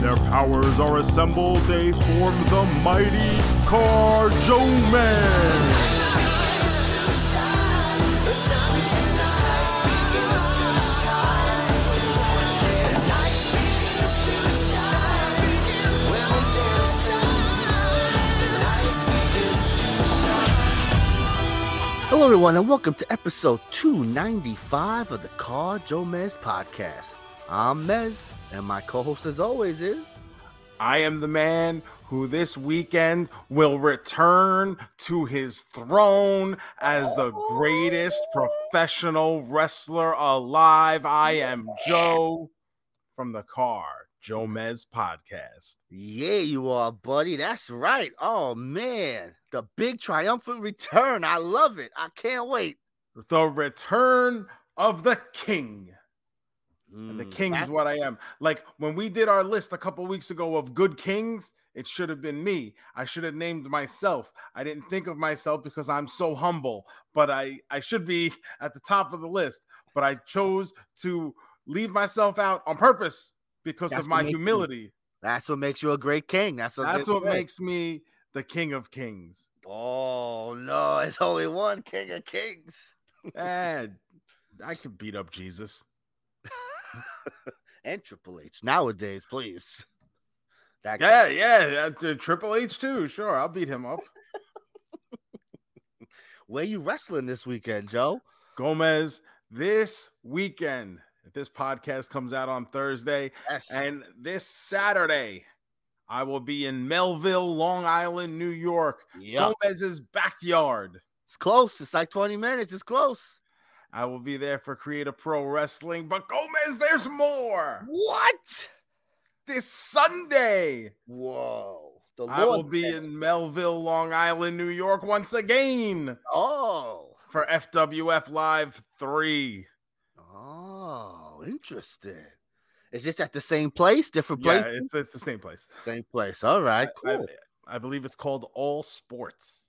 Their powers are assembled, they form the mighty. Hello, everyone, and welcome to episode 295 of the Car Joe podcast. I'm Mez, and my co host, as always, is. I am the man who this weekend will return to his throne as the greatest professional wrestler alive. I am Joe from the Car Joe Mez podcast. Yeah, you are, buddy. That's right. Oh, man. The big triumphant return. I love it. I can't wait. The return of the king. And the Mm, king is what I am. Like when we did our list a couple weeks ago of good kings, it should have been me. I should have named myself. I didn't think of myself because I'm so humble, but I I should be at the top of the list. But I chose to leave myself out on purpose because That's of my makes you- humility. That's what makes you a great king. That's what, That's what makes me the king of kings. Oh, no. It's only one king of kings. and I could beat up Jesus. And Triple H. Nowadays, please. That Yeah, yeah, uh, Triple H too. Sure, I'll beat him up. Where you wrestling this weekend, Joe? Gomez this weekend. This podcast comes out on Thursday Yes. and this Saturday, I will be in Melville, Long Island, New York, Yup. Gomez's backyard. It's close. It's like 20 minutes. It's close. I will be there for Creative Pro Wrestling, but Gomez, there's more. What? This Sunday, Whoa. The I will be in Melville, Long Island, New York once again Oh. for FWF Live 3. Oh, interesting. Is this at the same place? Different Yeah, place? it's, it's the same place. Same place. All right, I- cool. I, I believe it's called All Sports.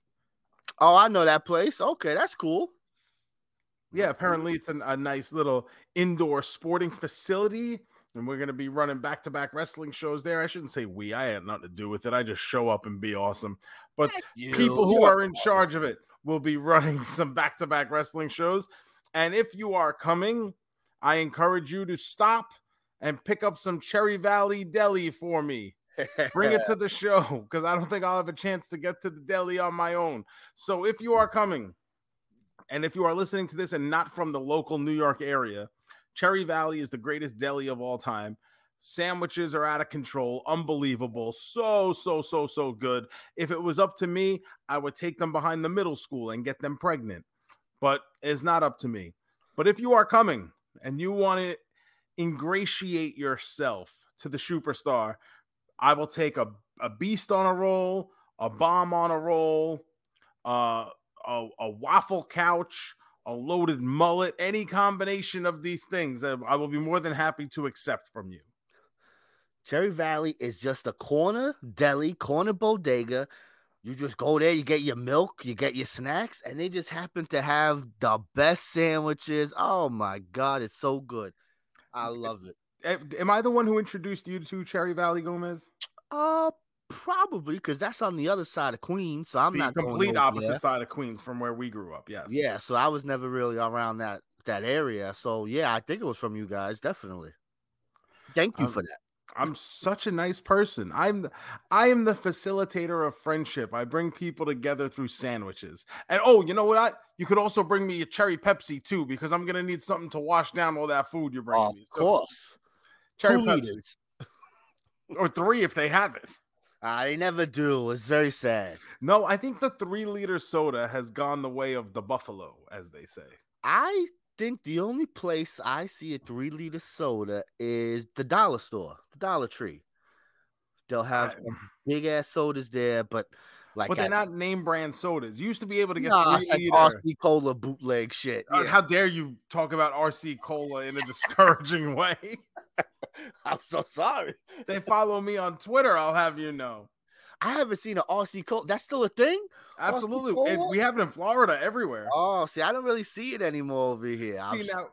oh, I know that place. Okay, that's cool. Yeah, apparently it's an, a nice little indoor sporting facility, and we're gonna be running back to back wrestling shows there. I shouldn't say we, I had nothing to do with it. I just show up and be awesome. But you. people who are in charge of it will be running some back to back wrestling shows. And if you are coming, I encourage you to stop and pick up some Cherry Valley Deli for me. Bring it to the show because I don't think I'll have a chance to get to the deli on my own. So if you are coming, and if you are listening to this and not from the local New York area, Cherry Valley is the greatest deli of all time. Sandwiches are out of control, unbelievable. So, so, so, so good. If it was up to me, I would take them behind the middle school and get them pregnant. But it's not up to me. But if you are coming and you want to ingratiate yourself to the superstar, I will take a, a beast on a roll, a bomb on a roll, uh, a, a waffle couch, a loaded mullet, any combination of these things. I will be more than happy to accept from you. Cherry Valley is just a corner deli, corner bodega. You just go there, you get your milk, you get your snacks, and they just happen to have the best sandwiches. Oh my god, it's so good. I love it. Am I the one who introduced you to Cherry Valley Gomez? Uh probably because that's on the other side of Queens, so I'm the not complete opposite there. side of Queens from where we grew up. Yes. Yeah, so I was never really around that that area. So yeah, I think it was from you guys, definitely. Thank you Um, for that. I'm such a nice person. I'm the, I am the facilitator of friendship. I bring people together through sandwiches. And oh, you know what? I, you could also bring me a cherry Pepsi too, because I'm gonna need something to wash down all that food you're bringing Of me. So, course. cherry Pepsi or three if they have it. I never do. It's very sad. No, I think the three liter soda has gone the way of the buffalo, as they say. I think the only place I see a three liter soda is the dollar store, the Dollar Tree. They'll have big ass sodas there, but like but they're at- not name brand sodas. You used to be able to get Nah, three like liter. RC Cola bootleg shit. Uh, Yeah. How dare you talk about RC Cola in a discouraging way? I'm so sorry. They follow me on Twitter. I'll have you know. I haven't seen an RC Cola. That's still a thing. Absolutely, and we have it in Florida everywhere. Oh, see, I don't really see it anymore over here. See, now,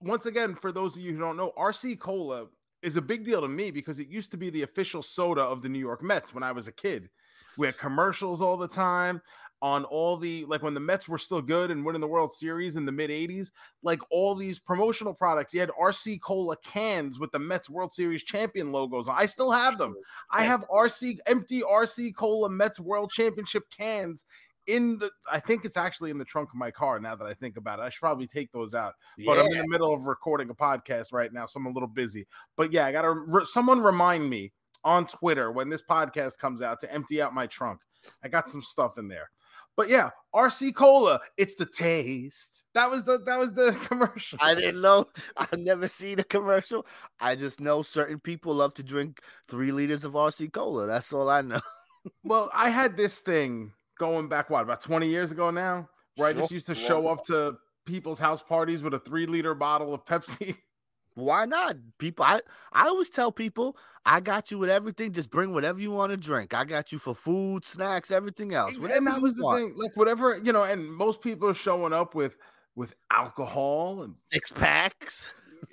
once again, for those of you who don't know, RC Cola is a big deal to me because it used to be the official soda of the New York Mets when I was a kid. We had commercials all the time on all the like when the Mets were still good and winning the World Series in the mid 80s, like all these promotional products. You had RC Cola cans with the Mets World Series champion logos. I still have them. I have RC empty RC Cola Mets World Championship cans in the I think it's actually in the trunk of my car now that I think about it. I should probably take those out. But I'm in the middle of recording a podcast right now, so I'm a little busy. But yeah, I got to re- someone remind me on Twitter when this podcast comes out to empty out my trunk. I got some stuff in there. But yeah, RC Cola, it's the taste. That was the that was the commercial. I didn't know. I've never seen a commercial. I just know certain people love to drink three liters of RC Cola. That's all I know. Well, I had this thing going back what about 20 years ago now, where I just used to show up to people's house parties with a three liter bottle of Pepsi. Why not? People, I, I always tell people, I got you with everything. Just bring whatever you want to drink. I got you for food, snacks, everything else. and that was the want. thing, like whatever you know. And most people are showing up with with alcohol and Six packs.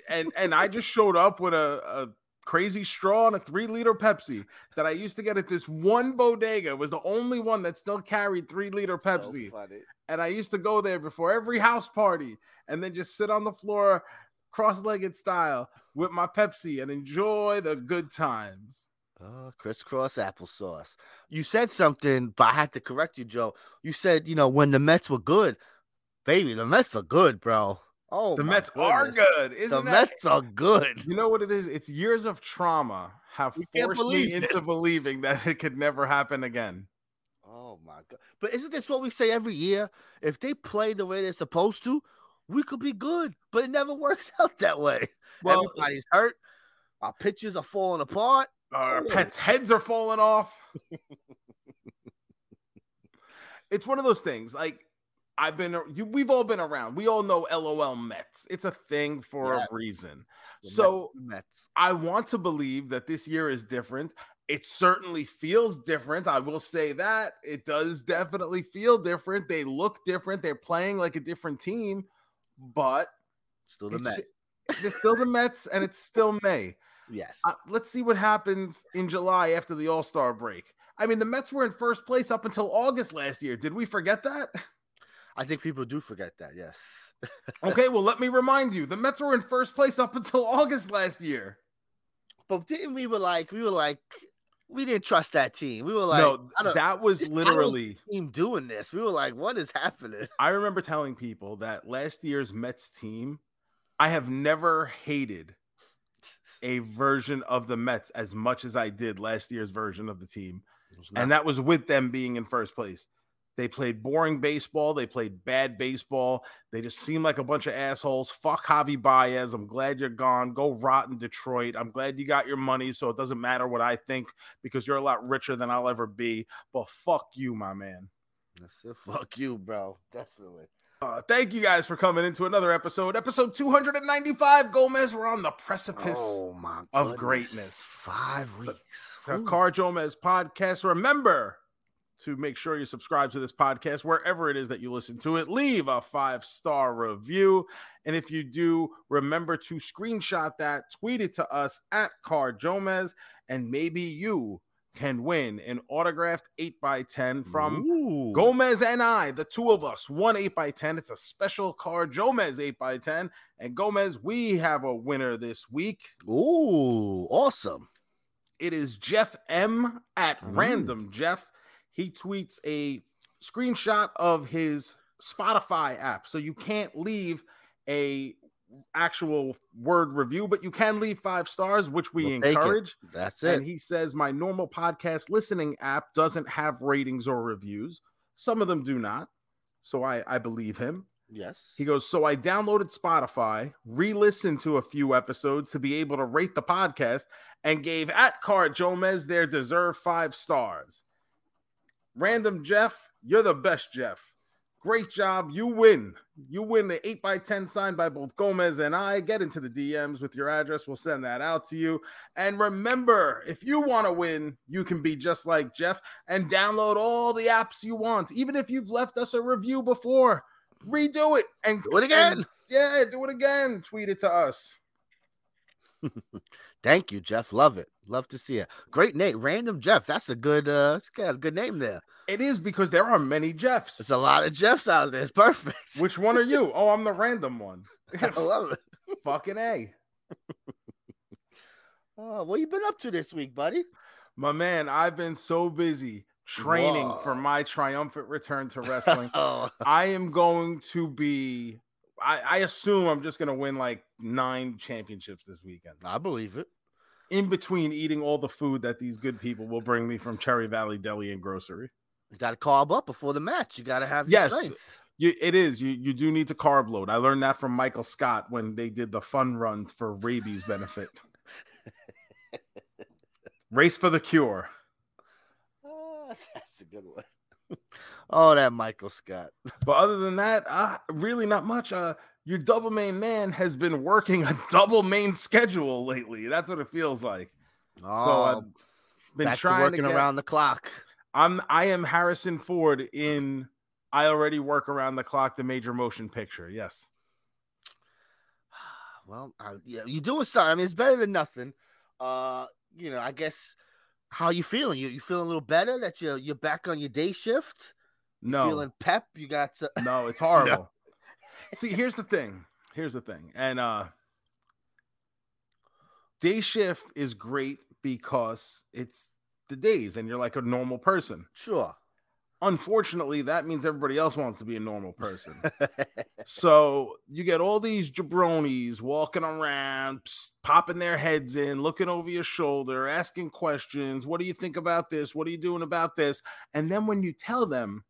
and and I just showed up with a, a crazy straw and a three liter Pepsi that I used to get at this one bodega. It was the only one that still carried three liter Pepsi. So and I used to go there before every house party and then just sit on the floor cross-legged style with my Pepsi and enjoy the good times. Oh, crisscross applesauce. You said something, but I had to correct you, Joe. You said, you know, when the Mets were good, baby, the Mets are good, bro. Oh, the Mets are goodness. good, The isn't that? Mets are good. You know what it is? It's years of trauma have We forced me it. into believing that it could never happen again. Oh my god! But isn't this what we say every year? If they play the way they're supposed to, we could be good. But it never works out that way. Well, Everybody's hurt. Our pitches are falling apart. our Oh. pets' heads are falling off. it's one of those things. Like I've been, you, we've all been around. We all know LOL Mets. It's a thing for Yeah. a reason. The So Mets. I want to believe that this year is different. It certainly feels different. I will say that it does definitely feel different. They look different. They're playing like a different team, but still the Mets. they're still the Mets, and it's still May. Yes. Uh, let's see what happens in July after the All Star break. I mean, the Mets were in first place up until August last year. Did we forget that? I think people do forget that. Yes. Okay, well, let me remind you the Mets were in first place up until August last year. But didn't we were like we were like we didn't trust that team. We were like no, that was this- I don't literally. team doing this. We were like, what is happening? I remember telling people that last year's Mets team, I have never hated a version of the Mets as much as I did last year's version of the team. and that was with them being in first place. They played boring baseball. They played bad baseball. They just seemed like a bunch of assholes. Fuck Javi Baez. I'm glad you're gone. Go rot in Detroit. I'm glad you got your money, so it doesn't matter what I think because you're a lot richer than I'll ever be. But fuck you, my man. That's it. Fuck you, bro. Definitely. Uh, thank you guys for coming into another episode, episode 295. Gomez, we're on the precipice Oh of greatness. Five weeks. the Ooh. CarJoeMeZ podcast. Remember to make sure you subscribe to this podcast wherever it is that you listen to it. Leave a five star review. And if you do, remember to screenshot that, tweet it to us at CarJoeMeZ, and maybe you can win an autographed 8x10 from Ooh. Gomez and I, the two of us, one 8x10. It's a special car, Gomez 8x10. And Gomez, we have a winner this week. Ooh, awesome. It is Jeff M at Ooh. random Jeff. He tweets a screenshot of his Spotify app. So you can't leave a actual word review, but you can leave five stars, which we We'll take it. encourage. That's it. And he says, My normal podcast listening app doesn't have ratings or reviews. Some of them do not. So I, I believe him. Yes. He goes, So I downloaded Spotify, re listened to a few episodes to be able to rate the podcast, and gave at CarJoeMeZ their deserved five stars. Random Jeff, you're the best, Jeff. Great job. You win. You win the 8x10 signed by both Gomez and I. Get into the DMs with your address. We'll send that out to you. And remember, if you want to win, you can be just like Jeff and download all the apps you want. Even if you've left us a review before, redo it and Do it again. and- yeah, do it again. Tweet it to us. Thank you, Jeff. Love it. Love to see it. Great name. Random Jeff. That's a good uh it's got a good name there. It is because there are many Jeffs. There's a lot of Jeffs out there. It's perfect. Which one are you? Oh, I'm the random one. I love it. Fucking A. Oh, what you been up to this week, buddy? My man, I've been so busy training for my triumphant return to wrestling. oh, I am going to be, I, I assume I'm just going to win like nine championships this weekend. I believe it. In between eating all the food that these good people will bring me from Cherry Valley Deli and Grocery. You got to carb up before the match. You got to have Yes. strength. You, it is. You you do need to carb load. I learned that from Michael Scott when they did the fun run for rabies benefit. Race for the cure. Ah, that's a good one. oh, that Michael Scott. But other than that, uh, really not much. Uh, your double main man has been working a double main schedule lately. That's what it feels like. Oh, so I've Been to trying to, working get, around the clock. I'm I am Harrison Ford in I already work around the clock. The major motion picture. Yes. Well, I, yeah, you're doing something. I mean, it's better than nothing. Uh, you know, I guess. How you feeling? You you feeling a little better that you're you're back on your day shift? No. Feeling pep? You got to, No, it's horrible. See, here's the thing. Here's the thing. And uh day shift is great because it's the days and you're like a normal person. sure. Unfortunately, that means everybody else wants to be a normal person. so you get all these jabronis walking around, psst, popping their heads in, looking over your shoulder, asking questions. What do you think about this? What are you doing about this? And then when you tell them,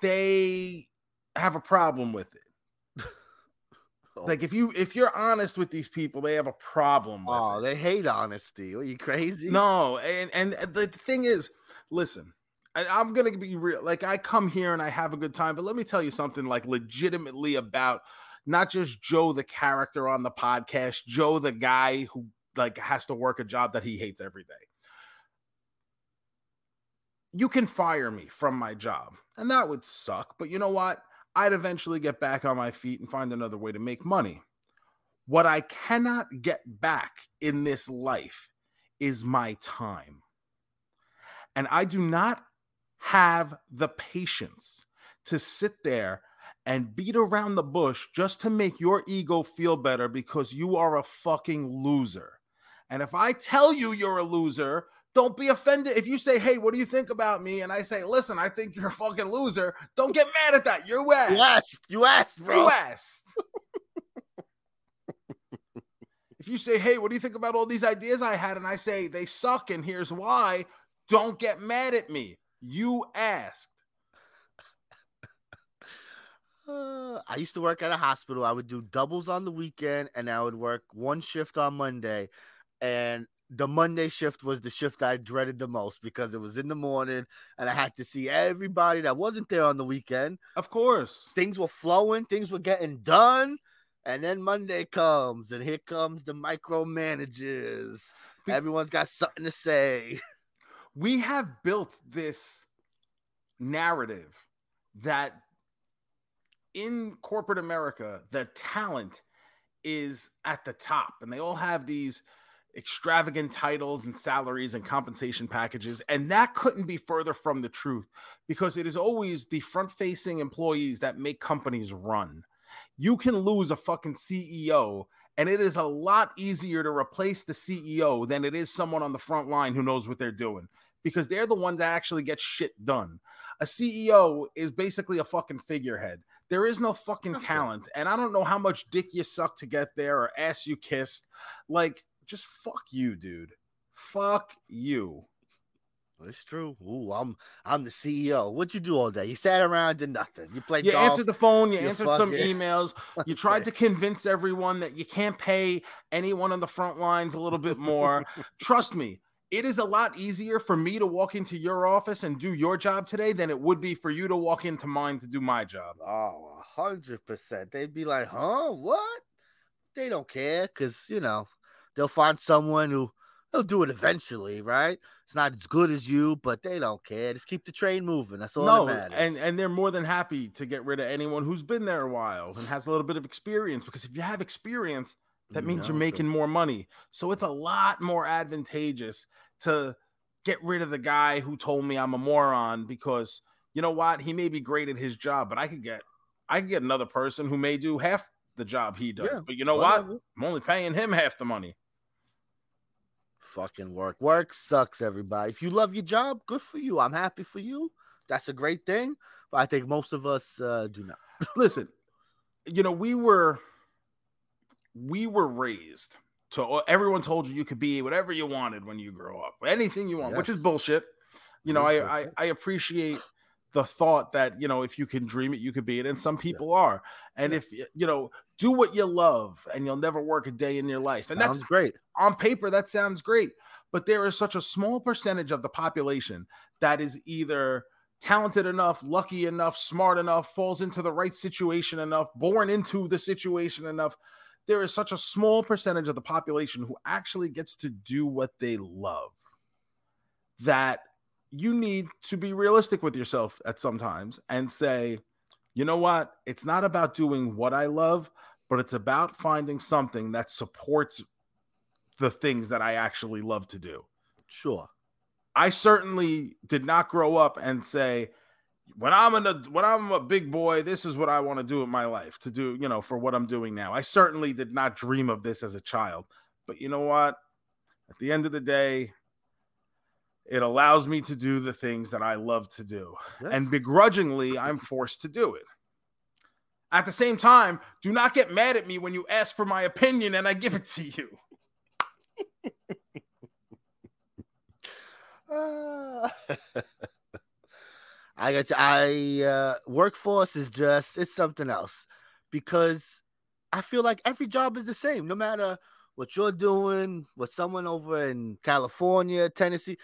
they have a problem with it. Like if you if you're honest with these people, they have a problem with oh, it. they hate honesty. Are you crazy? No, and and uh, the thing is, listen, I, I'm gonna be real. Like I come here and I have a good time, but let me tell you something like legitimately about not just Joe the character on the podcast, Joe the guy who like has to work a job that he hates every day. You can fire me from my job, and that would suck. But you know what? I'd eventually get back on my feet and find another way to make money. What I cannot get back in this life is my time. And I do not have the patience to sit there and beat around the bush just to make your ego feel better because you are a fucking loser. And if I tell you you're a loser, don't be offended. If you say, hey, what do you think about me? And I say, listen, I think you're a fucking loser, don't get mad at that. You're asked. You asked. You asked, bro. You asked. if you say, hey, what do you think about all these ideas I had? And I say, they suck, and here's why, don't get mad at me. You asked. Uh, I used to work at a hospital. I would do doubles on the weekend, and I would work one shift on Monday. And the Monday shift was the shift I dreaded the most because it was in the morning, and I had to see everybody that wasn't there on the weekend. Of course. Things were flowing, things were getting done, and then Monday comes, and here comes the micromanagers. Everyone's got something to say. we have built this narrative that in corporate America, the talent is at the top, and they all have these extravagant titles and salaries and compensation packages. And that couldn't be further from the truth because it is always the front facing employees that make companies run. You can lose a fucking CEO and it is a lot easier to replace the CEO than it is someone on the front line who knows what they're doing because they're the ones that actually get shit done. A CEO is basically a fucking figurehead. There is no fucking talent. And I don't know how much dick you suck to get there or ass you kissed. Like, just fuck you, dude. Fuck you. It's true. Ooh, I'm I'm the CEO. What'd you do all day? You sat around, did nothing. You played You golf. answered the phone, you you answered some fucking- emails, you tried to convince everyone that you can't pay anyone on the front lines a little bit more. Trust me, it is a lot easier for me to walk into your office and do your job today than it would be for you to walk into mine to do my job. Oh, a hundred percent. They'd be like, huh? What? They don't care because you know they'll find someone who they'll do it eventually, right? It's not as good as you, but they don't care. Just keep the train moving. That's all no, that matters. and and they're more than happy to get rid of anyone who's been there a while and has a little bit of experience because if you have experience, that means you're making more money. So it's a lot more advantageous to get rid of the guy who told me I'm a moron because you know what? He may be great at his job, but I could get I could get another person who may do half the job he does. Yeah, but you know what? I'm only paying him half the money. Fucking work. Work sucks, everybody. If you love your job, good for you. I'm happy for you. That's a great thing. But I think most of us uh, do not. listen you know we were we were raised to everyone told you you could be whatever you wanted when you grow up anything you want which is bullshit you know I, I i appreciate the thought that you know if you can dream it you could be it and some people are and Yeah. if you know do what you love and you'll never work a day in your life and Sounds that's great. on paper that sounds great but there is such a small percentage of the population that is either talented enough lucky enough smart enough falls into the right situation enough born into the situation enough there is such a small percentage of the population who actually gets to do what they love that you need to be realistic with yourself at sometimes and say you know what it's not about doing what i love but it's about finding something that supports the things that I actually love to do. Sure. I certainly did not grow up and say, when I'm in a when I'm a big boy, this is what I want to do in my life to do, you know, for what I'm doing now. I certainly did not dream of this as a child. But you know what? At the end of the day, it allows me to do the things that I love to do. And begrudgingly, I'm forced to do it. At the same time, do not get mad at me when you ask for my opinion and I give it to you. I got to, I uh workforce is just it's something else because I feel like every job is the same, no matter what you're doing, what someone over in California, Tennessee,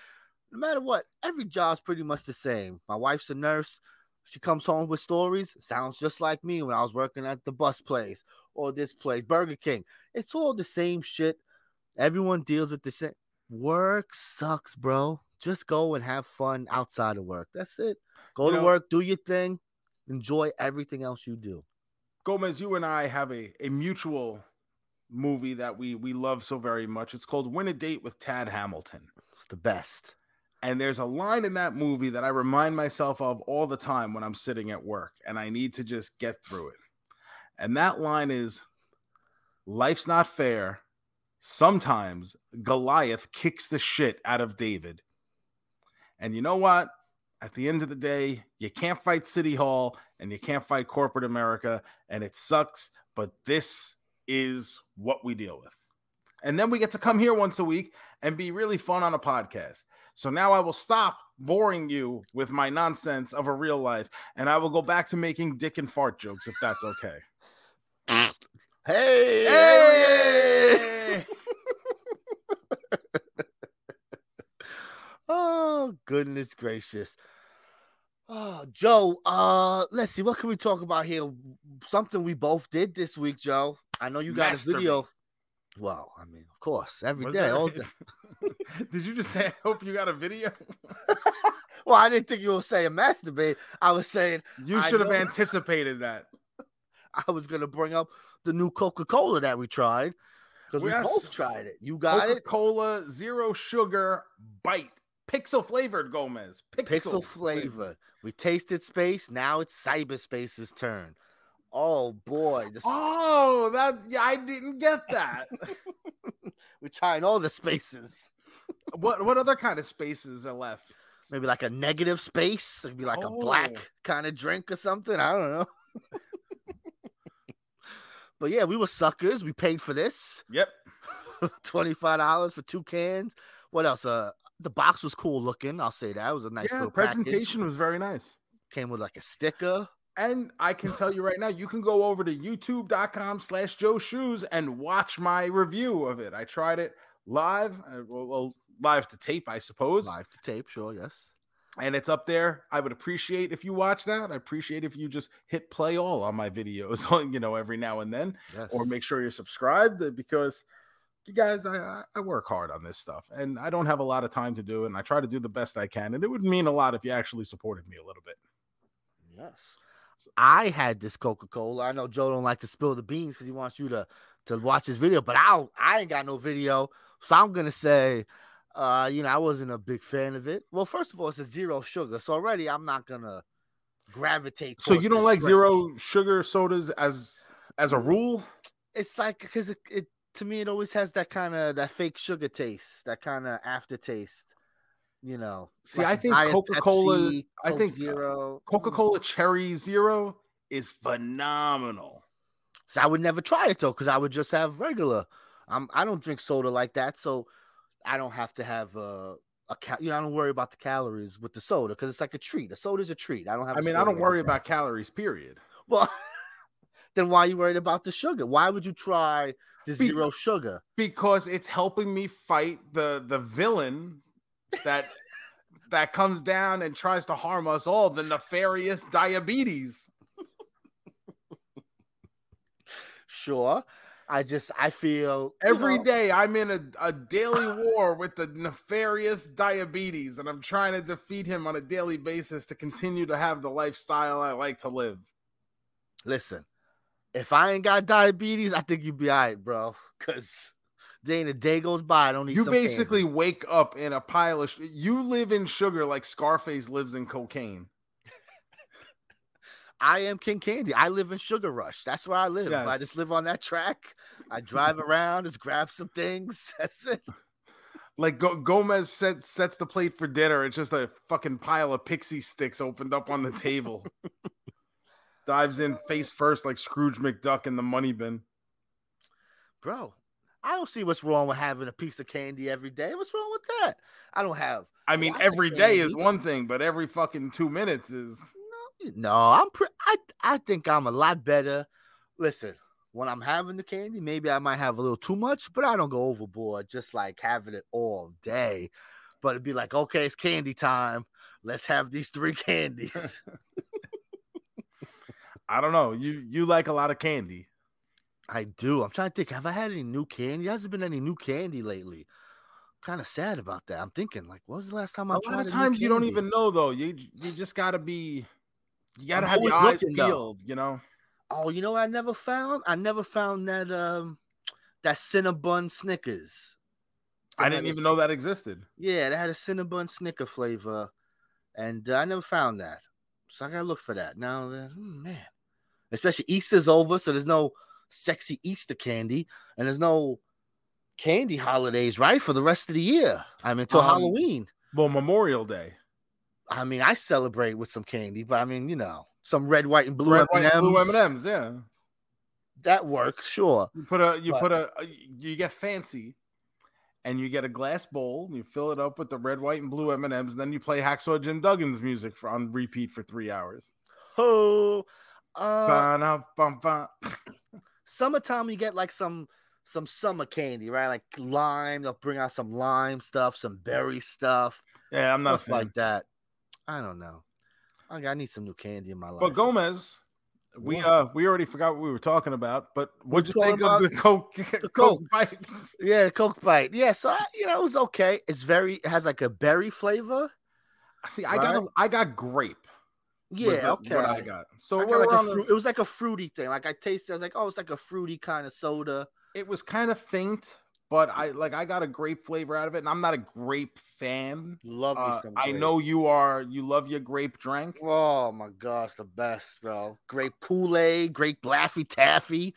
no matter what, every job's pretty much the same. My wife's a nurse. She comes home with stories, sounds just like me when I was working at the bus place or this place, Burger King. It's all the same shit. Everyone deals with the same. Work sucks, bro. Just go and have fun outside of work. That's it. Go You to know- work, do your thing, enjoy everything else you do. Gomez, you and I have a, a mutual movie that we we love so very much. It's called Win a Date with Tad Hamilton. It's the best. And there's a line in that movie that I remind myself of all the time when I'm sitting at work and I need to just get through it. And that line is Life's not fair. Sometimes Goliath kicks the shit out of David. And you know what? At the end of the day, you can't fight City Hall and you can't fight corporate America, and it sucks, but this is what we deal with. And then we get to come here once a week and be really fun on a podcast. So now I will stop boring you with my nonsense of a real life and I will go back to making dick and fart jokes if that's okay. Hey, Hey! Oh, goodness gracious. Oh, Joe, uh, let's see, what can we talk about here? Something we both did this week, Joe. I know you got a video. Well, I mean, of course, every Was day. there- all day. Did you just say I hope you got a video? Well, I didn't think you were saying masturbate. I was saying You should have anticipated that. I was gonna bring up the new Coca-Cola that we tried. Because we Yes. both tried it. You got it? Coca-Cola zero sugar Byte. Pixel flavored Gomez. Pixel, Pixel flavor. We tasted space. Now it's cyberspace's turn. Oh boy. Oh, that's yeah, I didn't get that. We're trying all the spaces. what what other kind of spaces are left? Maybe like a negative space. It'd be like a Oh. black kind of drink or something. I don't know. but yeah, we were suckers. We paid for this. Yep. $25 for two cans. What else? Uh the box was cool looking. I'll say that it was a nice yeah, little presentation package. was very nice. Came with like a sticker. And I can tell you right now, you can go over to youtube.com slash Joe Shoes and watch my review of it. I tried it live, uh, well, live to tape, I suppose. Live to tape, sure, yes. And it's up there. I would appreciate if you watch that. I appreciate if you just hit play all on my videos, you know, every now and then, Yes. or make sure you're subscribed uh, because you guys, I- I work hard on this stuff and I don't have a lot of time to do it. And I try to do the best I can. And it would mean a lot if you actually supported me a little bit. Yes. I had this Coca Cola. I know Joe don't like to spill the beans because he wants you to to watch his video, but I I ain't got no video, so I'm gonna say, uh, you know, I wasn't a big fan of it. Well, first of all, it's a zero sugar, so already I'm not gonna gravitate. So you don't like drink. zero sugar sodas as as a rule? It's like because it, it to me it always has that kind of that fake sugar taste, that kind of aftertaste. You know, See, like I think Coca-Cola- I think, zero Coca-Cola Cherry Zero is phenomenal. So I would never try it though, because I would just have regular. I'm I don't drink soda like that, so I don't have to have a a ca- you know I don't worry about the calories with the soda because it's like a treat. A soda's a treat. I don't have. I mean, I don't worry about calories, period. Well, then why are you worried about the sugar? Why would you try the Be- zero sugar? Because it's helping me fight the the villain that that comes down and tries to harm us all, the nefarious diabetes. Sure. I just I feel Every know, day I'm in a, a daily war with the nefarious diabetes, and I'm trying to defeat him on a daily basis to continue to have the lifestyle I like to live. Listen, if I ain't got diabetes, I think you'd be all right, bro. Cause day and a day goes by, I don't need You some candy. basically wake up in a pile of. Sh- you live in sugar like Scarface lives in cocaine. I am King Candy. I live in Sugar Rush. That's where I live. I just live on that track. I drive around, just grab some things. That's it. Like Go- Gomez sets sets the plate for dinner. It's just a fucking pile of pixie sticks opened up on the table. Dives in face first like Scrooge McDuck in the money bin. Bro, I don't see what's wrong with having a piece of candy every day. What's wrong with that? I don't have I mean, every day is one thing, but every fucking two minutes is. no, no, I'm pre- I I think I'm a lot better. Listen, when I'm having the candy, maybe I might have a little too much, but I don't go overboard just like having it all day. But it'd be like, okay, it's candy time. Let's have these three candies. I don't know. You you like a lot of candy. I do. I'm trying to think. Have I had any new candy? There hasn't been any new candy lately. kind of sad about that. I'm thinking, like, what was the last time I A lot of times you don't even know though. You you just gotta be. You gotta I'm have your eyes looking, though. peeled. You know. Oh, you know what I never found? I never found that um that Cinnabon Snickers. I didn't had a even know that existed. Yeah, they had a Cinnabon Snicker flavor, and uh, I never found that. So I gotta look for that now. Hmm, man, especially Easter's over, so there's no sexy Easter candy, and there's no candy holidays, right, for the rest of the year. I mean, until Um, Halloween. Well, Memorial Day. I mean, I celebrate with some candy, but I mean, you know, some red, white, and blue Red, M&Ms. and blue M and M's. Yeah. That works, sure. You put a you But- put a you get fancy, and you get a glass bowl. And you fill it up with the red, white, and blue M and M's. and Then you play Hacksaw Jim Duggan's music for on repeat for three hours. Oh, uh, Ba-na, bum, bum. Summertime you get like some some summer candy, right? Like lime. They'll bring out some lime stuff, some berry stuff, Yeah, I'm not like that. I don't know. I, I need some new candy in my life. But Gomez, we What? uh we already forgot what we were talking about. But what'd you think of the Coke Coke, Coke. Byte? yeah, the Coke Byte. Yeah, so I, you know it was okay. It's very it has like a berry flavor. See, I got a, I got grape. Yeah, the- okay. What I got. So I got like on the- it was like a fruity thing. Like I tasted, I was like, oh, it's like a fruity kind of soda. it was kind of faint, but I like I got a grape flavor out of it, and I'm not a grape fan. Love me Uh, some. I know you are. You love your grape drink. Oh my gosh, the best, bro. Grape Kool Aid, grape Laffy Taffy.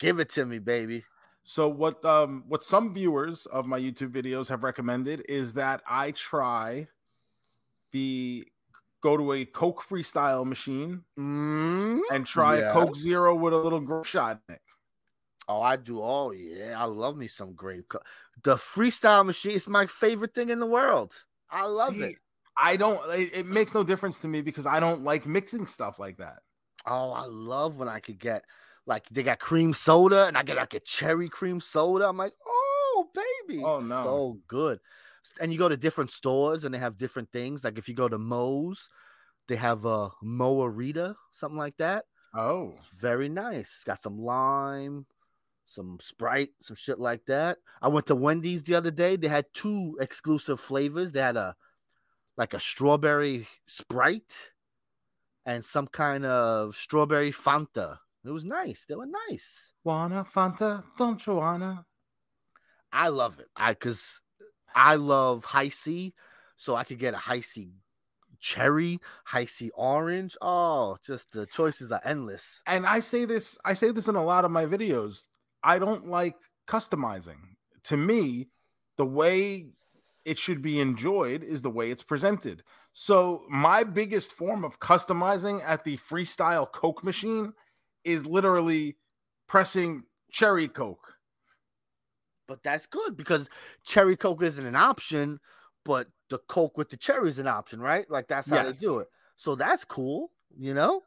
Give it to me, baby. So what um what some viewers of my YouTube videos have recommended is that I try the go to a Coke freestyle machine Mm? and try a Coke Zero with a little grape shot in it. Oh, I do. Oh, yeah. I love me some grape. Co- The freestyle machine is my favorite thing in the world. I love See, it. I don't. It, it makes no difference to me because I don't like mixing stuff like that. Oh, I love when I could get like they got cream soda and I get like a cherry cream soda. I'm like, oh baby, Oh, no. so good. And you go to different stores and they have different things. Like if you go to Moe's, they have a Moa Rita, something like that. Oh, Very nice. Got some lime, some Sprite, some shit like that. I went to Wendy's the other day. They had two exclusive flavors. They had a like a strawberry Sprite and some kind of strawberry Fanta. It was nice. They were nice. wanna Fanta? Don't you wanna? I love it. I cause I love Hi-C, so I could get a Hi-C cherry, Hi-C orange. Oh, just the choices are endless. And I say this. I say this in a lot of my videos. I don't like customizing. To me, the way it should be enjoyed is the way it's presented. So my biggest form of customizing at the freestyle Coke machine is literally pressing cherry Coke. But that's good because cherry Coke isn't an option, but the Coke with the cherry is an option, right? Like that's how Yes. they do it. So that's cool, you know?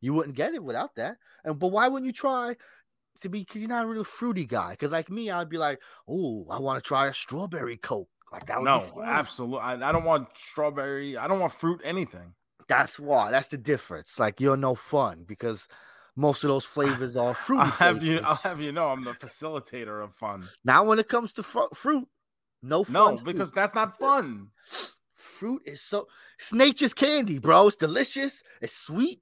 You wouldn't get it without that. And but why wouldn't you try to be because you're not a real fruity guy? Because like me, I'd be like, oh, I want to try a strawberry Coke. Like that would No, be fun. No, absolutely. I, I don't want strawberry. I don't want fruit anything. That's why. That's the difference. Like you're no fun because most of those flavors are fruit. I'll have you. I'll have you know, I'm the facilitator of fun. Now, when it comes to fru- fruit, no fun. No, fruit. because that's not fun. fruit is so it's nature's candy, bro. It's delicious. It's sweet.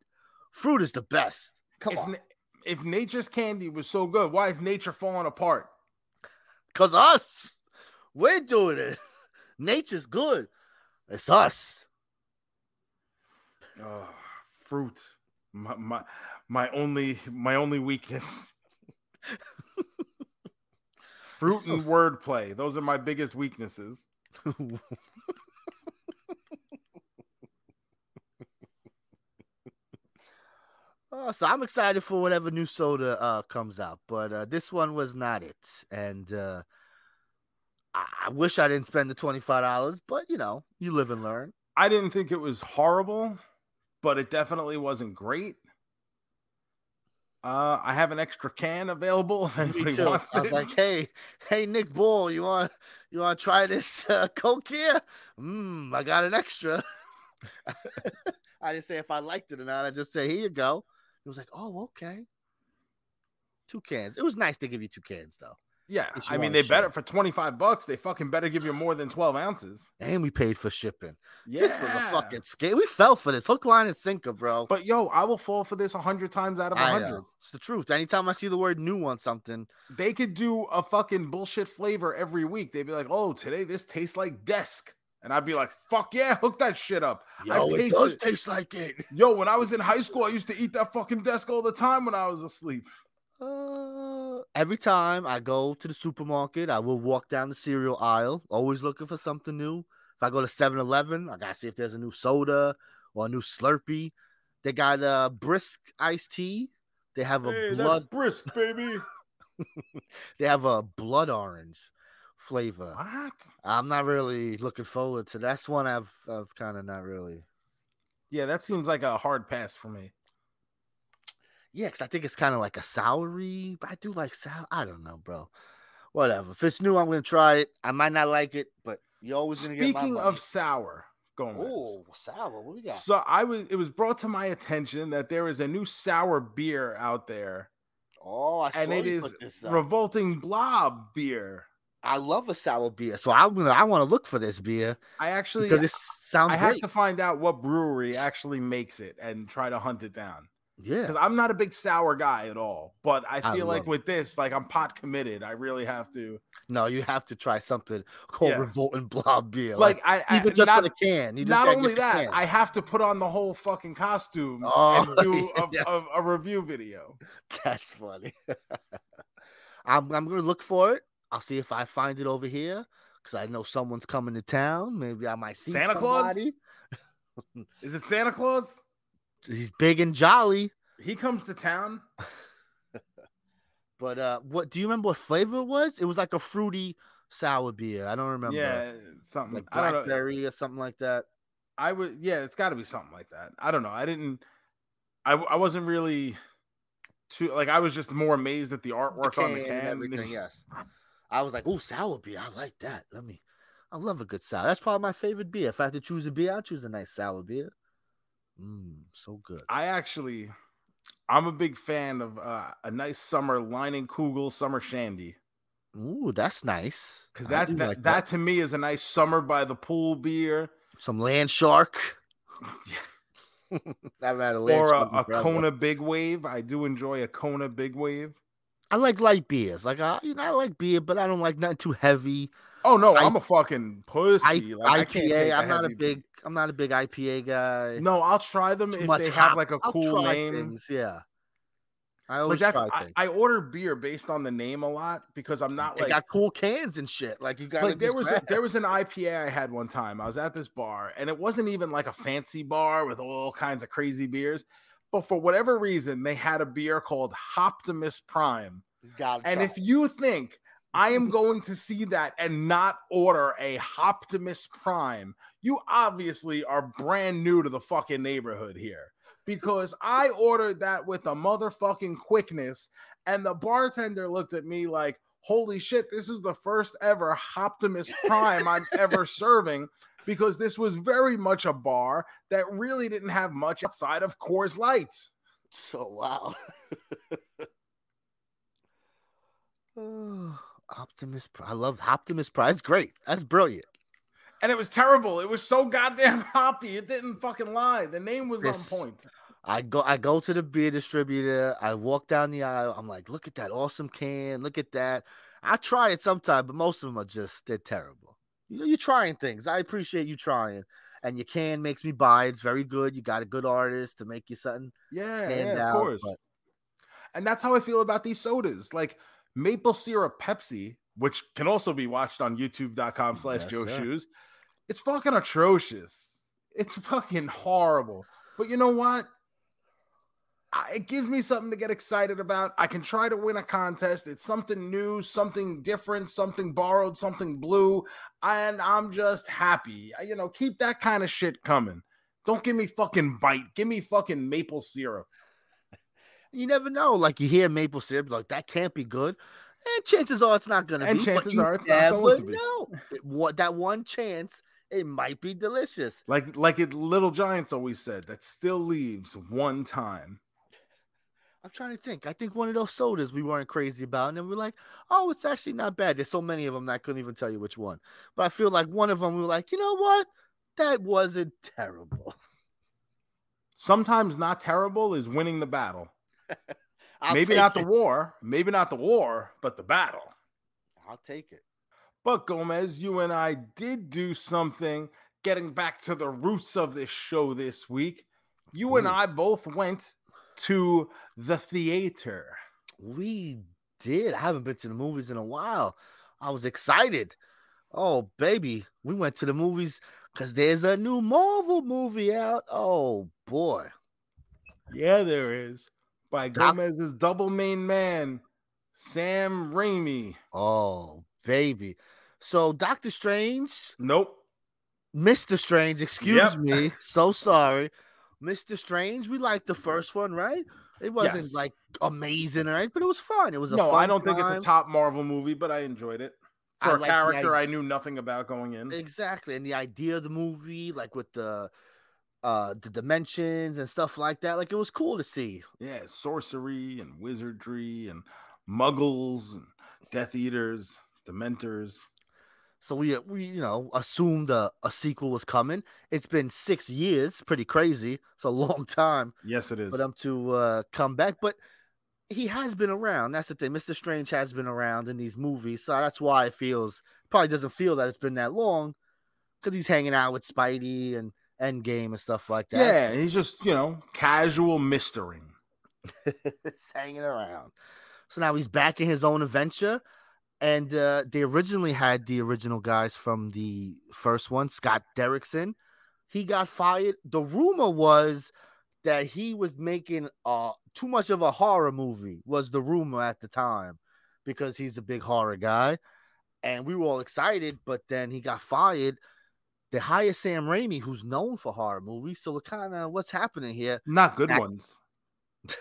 Fruit is the best. Come if, on, if nature's candy was so good, why is nature falling apart? cause us, we're doing it. Nature's good. It's us. Ugh, fruit, my, my my only my only weakness. fruit so and wordplay; those are my biggest weaknesses. Uh, so I'm excited for whatever new soda uh, comes out, but uh, this one was not it, and uh, I-, I wish I didn't spend the twenty five dollars. But you know, you live and learn. I didn't think it was horrible, but it definitely wasn't great. Uh, I have an extra can available if anybody wants I was it. like, hey, hey, Nick Bull, you want you want to try this uh, Coke here? Mmm, I got an extra. I didn't say if I liked it or not. I just said, here you go. It was like, oh, okay. Two cans. It was nice to give you two cans though, yeah, I mean they better for twenty five bucks. They fucking better give you more than twelve ounces. and we paid for shipping. Yeah, This was a fucking scam. We fell for this hook, line, and sinker, bro. But yo, I will fall for this a hundred times out of a I hundred. It's the truth. Anytime I see the word new on something, They could do a fucking bullshit flavor every week. They'd be like, "Oh, today this tastes like desk," and I'd be like, "Fuck yeah, hook that shit up." yo, I've it does taste like it. Yo, when I was in high school, I used to eat that fucking desk all the time when I was asleep. Uh, every time I go to the supermarket, I will walk down the cereal aisle, always looking for something new. If I go to 7 Eleven, I got to see if there's a new soda or a new Slurpee. They got a brisk iced tea. They have a blood. brisk, baby. They have a blood orange flavor. What? I'm not really looking forward to. That's one I've I've kind of not really. Yeah, that seems like a hard pass for me. Yeah, because I think it's kind of like a soury. But I do like sour. I don't know, bro. Whatever. If it's new, I'm gonna try it. I might not like it, but you're always gonna get my Speaking of sour, going. oh sour, what we got? So I was it was brought to my attention that there is a new sour beer out there, oh, I and saw it you is put this up. revolting blob beer. I love a sour beer, so I'm gonna. I want to look for this beer I actually because it sounds I have to find out what brewery actually makes it and try to hunt it down. Yeah, Because I'm not a big sour guy at all. But I I feel like love with this, like I'm pot committed. I really have to no, you have to try something called Yeah. Revolting Blob beer. like I, I even just not, for the can. You just not only that, can. I have to put on the whole fucking costume Oh, and do a, yes. a, a review video. That's funny. I'm I'm gonna look for it. I'll see if I find it over here because I know someone's coming to town. Maybe I might see Santa Claus? Is it Santa Claus? He's big and jolly. He comes to town. But uh, what do you remember? What flavor it was? It was like a fruity sour beer. I don't remember. Yeah, something like I don't know. blackberry or something like that. I would, yeah, it's got to be something like that. I don't know. I didn't, I, I wasn't really too like. I was just more amazed at the artwork on the can can. and everything. Yes, I was like, "Oh, sour beer. I like that. Let me. I love a good sour. That's probably my favorite beer. If I had to choose a beer, I'd choose a nice sour beer. Mmm, so good. I actually, I'm a big fan of uh, a nice summer Leinenkugel summer shandy Ooh, that's nice. because that that, like that to me is a nice summer by the pool beer some land shark. I haven't had a land or a, a. Kona Big Wave. I do enjoy a Kona Big Wave. I like light beers. Like I, you know, I like beer, but I don't like nothing too heavy. Oh no, I- I'm a fucking pussy. I, like, I can't IPA. I'm not a big. I'm not a big IPA guy. No, I'll try them Too if they hop. have like a I'll cool name. things, Yeah. I Like always that's try I, things. I order beer based on the name a lot because I'm not they like got cool cans and shit. Like you got like there was a, there was an IPA I had one time. I was at this bar and it wasn't even like a fancy bar with all kinds of crazy beers, but for whatever reason they had a beer called Optimus Prime. got And if you think I am going to see that and not order a Optimus Prime, you obviously are brand new to the fucking neighborhood here. Because I ordered that with a motherfucking quickness, and the bartender looked at me like, Holy shit, this is the first ever Optimus Prime I'm ever serving. Because this was very much a bar that really didn't have much outside of Coors Light. so wow. Optimus I love Optimus Prime. It's great. That's brilliant. And it was terrible. It was so goddamn hoppy. It didn't fucking lie. The name was This- on point. I go I go to the beer distributor. I walk down the aisle. I'm like, look at that awesome can. Look at that. I try it sometime, but most of them are just they're terrible. You know, you're trying things. I appreciate you trying. And your can makes me buy. It's very good. You got a good artist to make you something Yeah, stand yeah, of course. But And that's how I feel about these sodas. Like maple syrup Pepsi, which can also be watched on youtube.com slash Joe. Shoes. It's fucking atrocious. It's fucking horrible. But you know what? I, it gives me something to get excited about. I can try to win a contest. It's something new, something different, something borrowed, something blue. And I'm just happy. I- You know, keep that kind of shit coming. Don't give me fucking Byte. Give me fucking maple syrup. You never know. Like you hear maple syrup, like that can't be good. And chances are it's not gonna And be. chances are it's not going to be. know. It- what that one chance, it might be delicious. Like like it Little Giants always said, that still leaves one time. I'm trying to think. I think one of those sodas we weren't crazy about, and then we're like, oh, it's actually not bad. There's so many of them that I couldn't even tell you which one. But I feel like one of them we were like, you know what? That wasn't terrible. Sometimes not terrible is winning the battle. Maybe not the it. war, maybe not the war, but the battle. I'll take it. But Gomez, you and I did do something getting back to the roots of this show this week. You and I both went to the theater. We did. I haven't been to the movies in a while. I was excited. Oh, baby. We went to the movies because there's a new Marvel movie out. Oh, boy. Yeah, there is. By Gomez's double main man, Sam Raimi. Oh, baby. So, Doctor Strange, Nope. Mr. Strange, excuse Yep. me. So sorry. Mr. Strange, we liked the first one, right? It wasn't Yes. like amazing, right? But it was fun. It was a No, I don't think it's a top Marvel movie, but I enjoyed it. For a character i- I knew nothing about going in. Exactly. And the idea of the movie, like with the uh the dimensions and stuff like that, like it was cool to see. Yeah, sorcery and wizardry and muggles and Death Eaters, Dementors. So we uh, we you know assumed a, a sequel was coming. It's been six years, pretty crazy. It's a long time Yes, it is. for them to uh come back. But he has been around. That's the thing. Mr. Strange has been around in these movies. So that's why it feels probably doesn't feel that it's been that long. Because he's hanging out with Spidey and Endgame and stuff like that. yeah, he's just, you know, casual mistering. Hanging around. So now he's back in his own adventure. And uh, they originally had the original guys from the first one, Scott Derrickson. He got fired. The rumor was that he was making uh, too much of a horror movie, was the rumor at the time, because he's a big horror guy. and we were all excited, but then he got fired. They hired Sam Raimi, who's known for horror movies. So we're kind of what's happening here. Not good ones.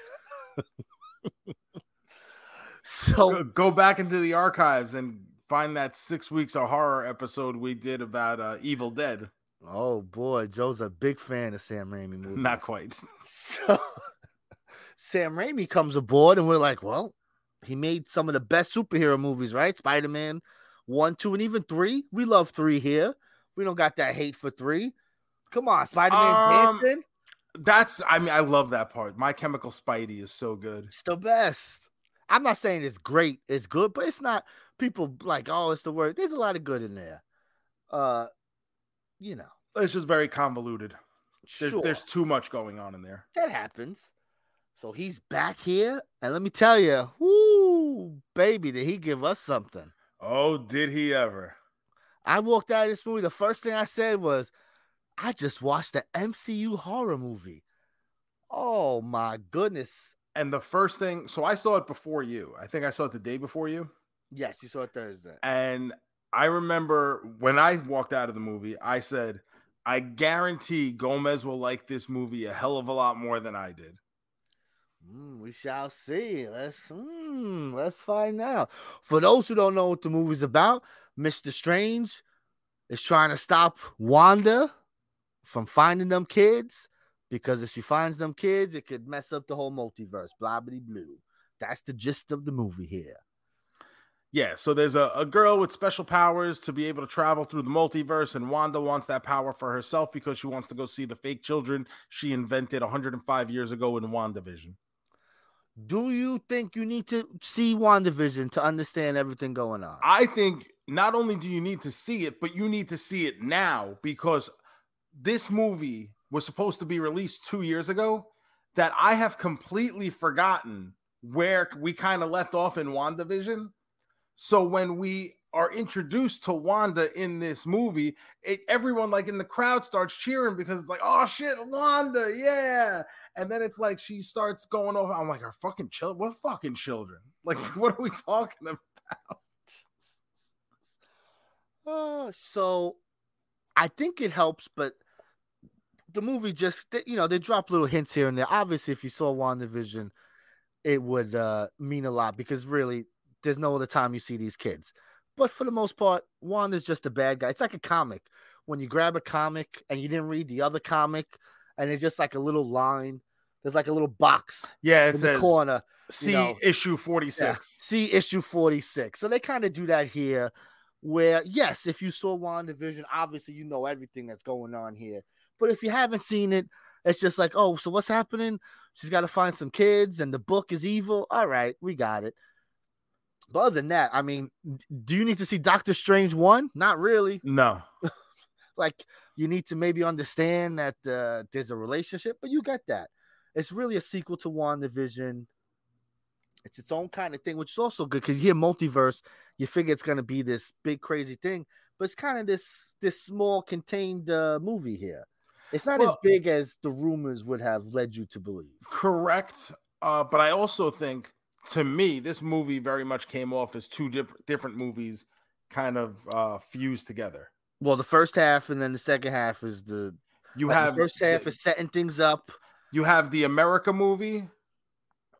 So Go, go back into the archives and find that six weeks of horror episode we did about uh, Evil Dead. Oh boy, Joe's a big fan of Sam Raimi movies. Not quite. So Sam Raimi comes aboard, and we're like, well, he made some of the best superhero movies, right? Spider Man, one, two, and even three. We love three here. We don't got that hate for three. Come on, Spider Man Um, dancing. That's I mean I love that part. My Chemical Spidey is so good. It's the best. I'm not saying it's great, it's good, but it's not people like, oh, it's the word. There's a lot of good in there. Uh, you know, It's just very convoluted. There's, sure. there's too much going on in there. That happens. So he's back here, and let me tell you, whoo, baby, did he give us something? Oh, did he ever? I walked out of this movie. The first thing I said was, I just watched the MCU horror movie. Oh my goodness. And the first thing, so I saw it before you. I think I saw it the day before you. Yes, you saw it Thursday. And I remember when I walked out of the movie, I said, I guarantee Gomez will like this movie a hell of a lot more than I did. Mm, we shall see. Let's mm, let's find out. For those who don't know what the movie's about, Mr. Strange is trying to stop Wanda from finding them kids because if she finds them kids, it could mess up the whole multiverse. Blah blah blue. That's the gist of the movie here. Yeah, so there's a, a girl with special powers to be able to travel through the multiverse, and Wanda wants that power for herself because she wants to go see the fake children she invented 105 years ago in WandaVision. Do you think you need to see WandaVision to understand everything going on? I think not only do you need to see it, but you need to see it now because this movie was supposed to be released two years ago. That I have completely forgotten where we kind of left off in WandaVision. So when we are introduced to Wanda in this movie, it, everyone like in the crowd starts cheering because it's like, oh shit, Wanda, yeah. And then it's like she starts going over. I'm like, our fucking children, what fucking children? Like, what are we talking about? Uh, so I think it helps, but the movie just you know they drop little hints here and there. Obviously, if you saw WandaVision, it would uh, mean a lot because really, there's no other time you see these kids. But for the most part, Wanda's just a bad guy. It's like a comic. When you grab a comic and you didn't read the other comic, and it's just like a little line. There's like a little box Yeah, it in the corner. see know, issue 46. Yeah. See issue 46. So they kind of do that here, where, yes, if you saw WandaVision, obviously you know everything that's going on here. But if you haven't seen it, it's just like, oh, so what's happening? She's got to find some kids, and the book is evil. All right, we got it. But other than that, I mean, do you need to see Doctor Strange 1? Not really. No. Like, you need to maybe understand that uh, there's a relationship, but you get that. It's really a sequel to WandaVision. It's its own kind of thing, which is also good because you hear multiverse, you figure it's gonna be this big crazy thing, but it's kind of this this small contained uh, movie here. It's not as big as the rumors would have led you to believe. Correct. Uh, but I also think, to me, this movie very much came off as two dip- different movies kind of uh, fused together. Well, the first half and then the second half is the You like, have the first half the, is setting things up. you have the America movie,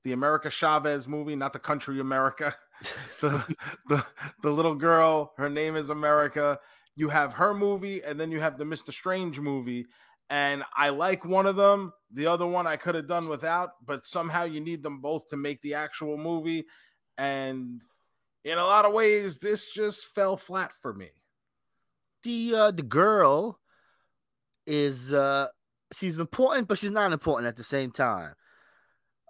the America Chavez movie, not the country America. the, the the little girl, her name is America. You have her movie, and then you have the Mr. Strange movie. And I like one of them. The other one I could have done without, but somehow you need them both to make the actual movie. And in a lot of ways, this just fell flat for me. the uh the girl is uh she's important but she's not important at the same time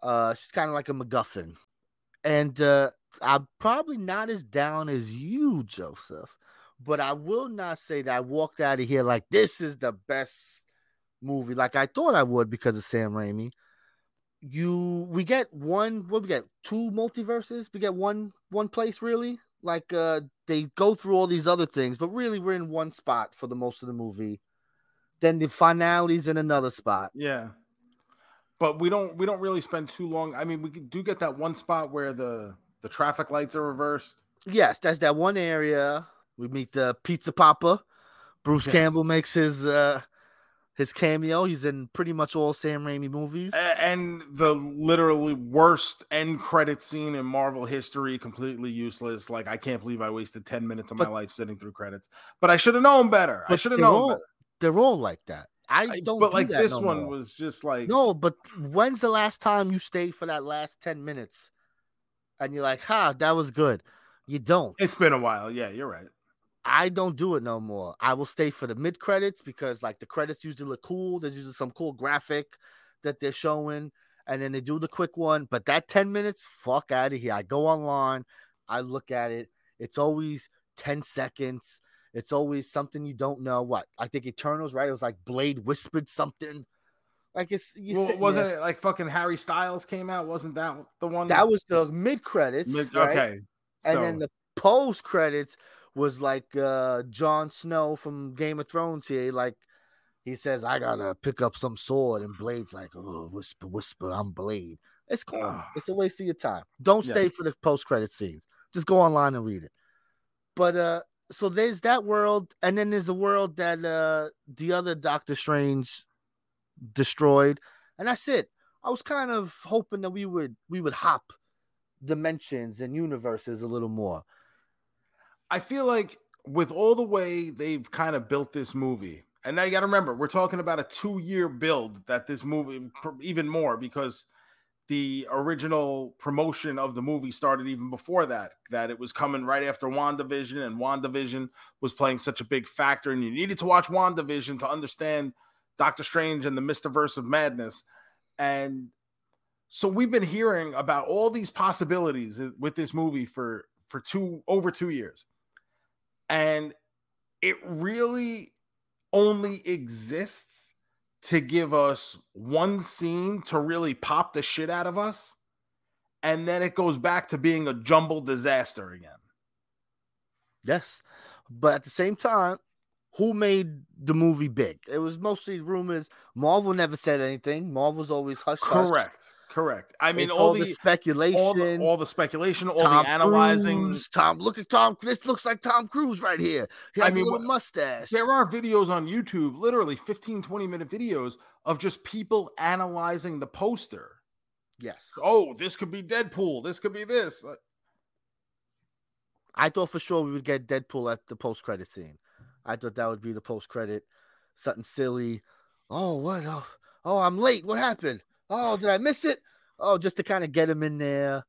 uh she's kind of like a macguffin and uh i'm probably not as down as you joseph but i will not say that i walked out of here like this is the best movie like i thought i would because of sam raimi you we get one what we get two multiverses we get one one place really like uh they go through all these other things but really we're in one spot for the most of the movie then the finale's in another spot Yeah. But we don't we don't really spend too long. I mean, we do get that one spot where the the traffic lights are reversed. Yes, that's that one area. We meet the Pizza Papa. Bruce Yes. Campbell makes his uh his cameo. He's in pretty much all Sam Raimi movies. And the literally worst end credit scene in Marvel history, completely useless. Like I can't believe I wasted 10 minutes of my life sitting through credits. But I should have known better. I should have known all, better. They're all like that. I I- don't. but do like this no one more. was just like No, but when's the last time you stayed for that last 10 minutes? And you're like, ha, that was good. You don't. it's been a while. Yeah, you're right. I don't do it no more. I will stay for the mid credits because like the credits usually look cool. There's usually some cool graphic that they're showing, and then they do the quick one. But that 10 minutes, fuck out of here. I go online, I look at it. It's always 10 seconds. It's always something you don't know. What I think Eternals, right? It was like Blade whispered something. Like it's you Well, wasn't there- it like fucking Harry Styles came out? Wasn't that the one? that was the mid credits. Mid- right? okay. and so- then the post credits was like uh Jon Snow from Game of Thrones here. Like he says, I gotta pick up some sword, and Blade's like, oh, whisper, whisper, I'm Blade. It's corny. Ugh. It's a waste of your time. Don't Yeah. stay for the post credit scenes. Just go online and read it. But uh so there's that world, and then there's the world that uh the other Doctor Strange destroyed, and that's it. I was kind of hoping that we would we would hop dimensions and universes a little more. I feel like with all the way they've kind of built this movie, and now you got to remember, we're talking about a two year build that this movie, even more because the original promotion of the movie started even before that, that it was coming right after WandaVision, and WandaVision was playing such a big factor, and you needed to watch WandaVision to understand Doctor Strange and the Multiverse of Madness. And so we've been hearing about all these possibilities with this movie for for two over two years and it really only exists to give us one scene to really pop the shit out of us and then it goes back to being a jumbled disaster again Yes. But at the same time, who made the movie big? It was mostly rumors. Marvel never said anything. Marvel's always hush hush. Correct i mean It's all, all the, the speculation. all the all the speculation all Tom the analyzing Cruise, Tom, look at Tom. This looks like Tom Cruise right here. He I mean, a little mustache. There are videos on YouTube, literally 15, 20 minute videos of just people analyzing the poster. Yes. Oh, this could be Deadpool. This could be this. Uh, I thought for sure we would get Deadpool at the post credit scene. I thought that would be the post credit. Something silly. Oh, what? Oh, oh, I'm late. What happened? Oh, did I miss it? Oh, just to kind of get him in there,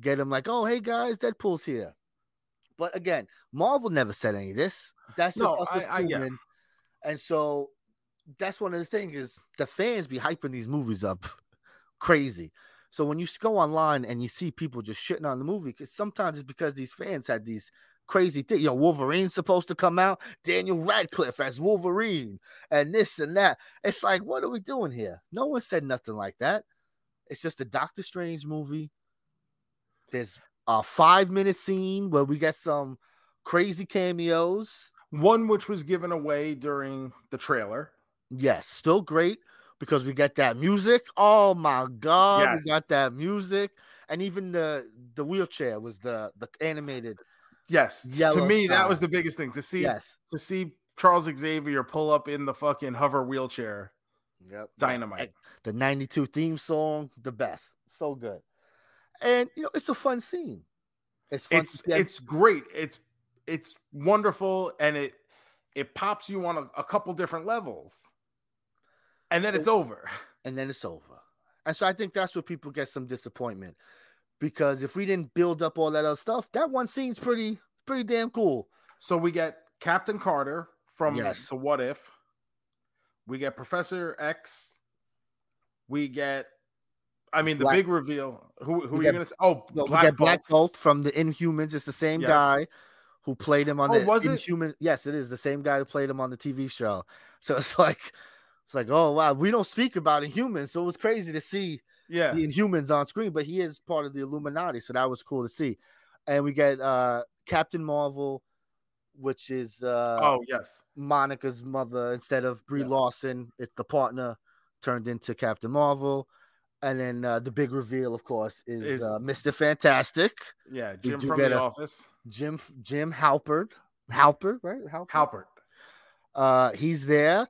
get him like, oh, hey guys, Deadpool's here. But again, Marvel never said any of this. That's just No, us I- I- yeah. And so that's one of the things is the fans be hyping these movies up crazy. So when you go online and you see people just shitting on the movie, because sometimes it's because these fans had these crazy things. You know, Wolverine's supposed to come out, Daniel Radcliffe as Wolverine, and this and that. It's like, what are we doing here? No one said nothing like that. It's just a Doctor Strange movie. There's a five minute scene where we get some crazy cameos. one which was given away during the trailer. Yes, still great because we get that music. Oh my god, Yes. we got that music, and even the the wheelchair was the the animated. Yes. to Yellow me, that was the biggest thing to see Yes, to see Charles Xavier pull up in the fucking hover wheelchair. yep, Dynamite. The '92 theme song, the best, so good, and you know it's a fun scene. It's fun. It's to it's great. It's it's wonderful and it it pops you on a, a couple different levels. And then it's over. and then it's over. And so I think that's where people get some disappointment because if we didn't build up all that other stuff, that one scene's pretty pretty damn cool. So we get Captain Carter from Yes. the What If. We get Professor X. We get, I mean, the Black- big reveal. Who, who are get- you to say? Oh, Well, Black we get Black Bolt. Bolt from the Inhumans. It's the same Yes. guy who played him on Oh, the was it? Inhuman. Yes, it is the same guy who played him on the TV show. So it's like it's like, oh wow, we don't speak about Inhumans, so it was crazy to see Yeah. the Inhumans on screen, but he is part of the Illuminati, so that was cool to see. And we get uh Captain Marvel, which is uh oh, yes. Monica's mother instead of Brie Yeah. Larson. It's the partner turned into Captain Marvel. And then uh, the big reveal, of course, is, Is- uh, Mr. Fantastic. Yeah. Jim from The a- Office. Jim Jim Halpert. Halpert, right? Halpert. Halpert. Uh, he's there.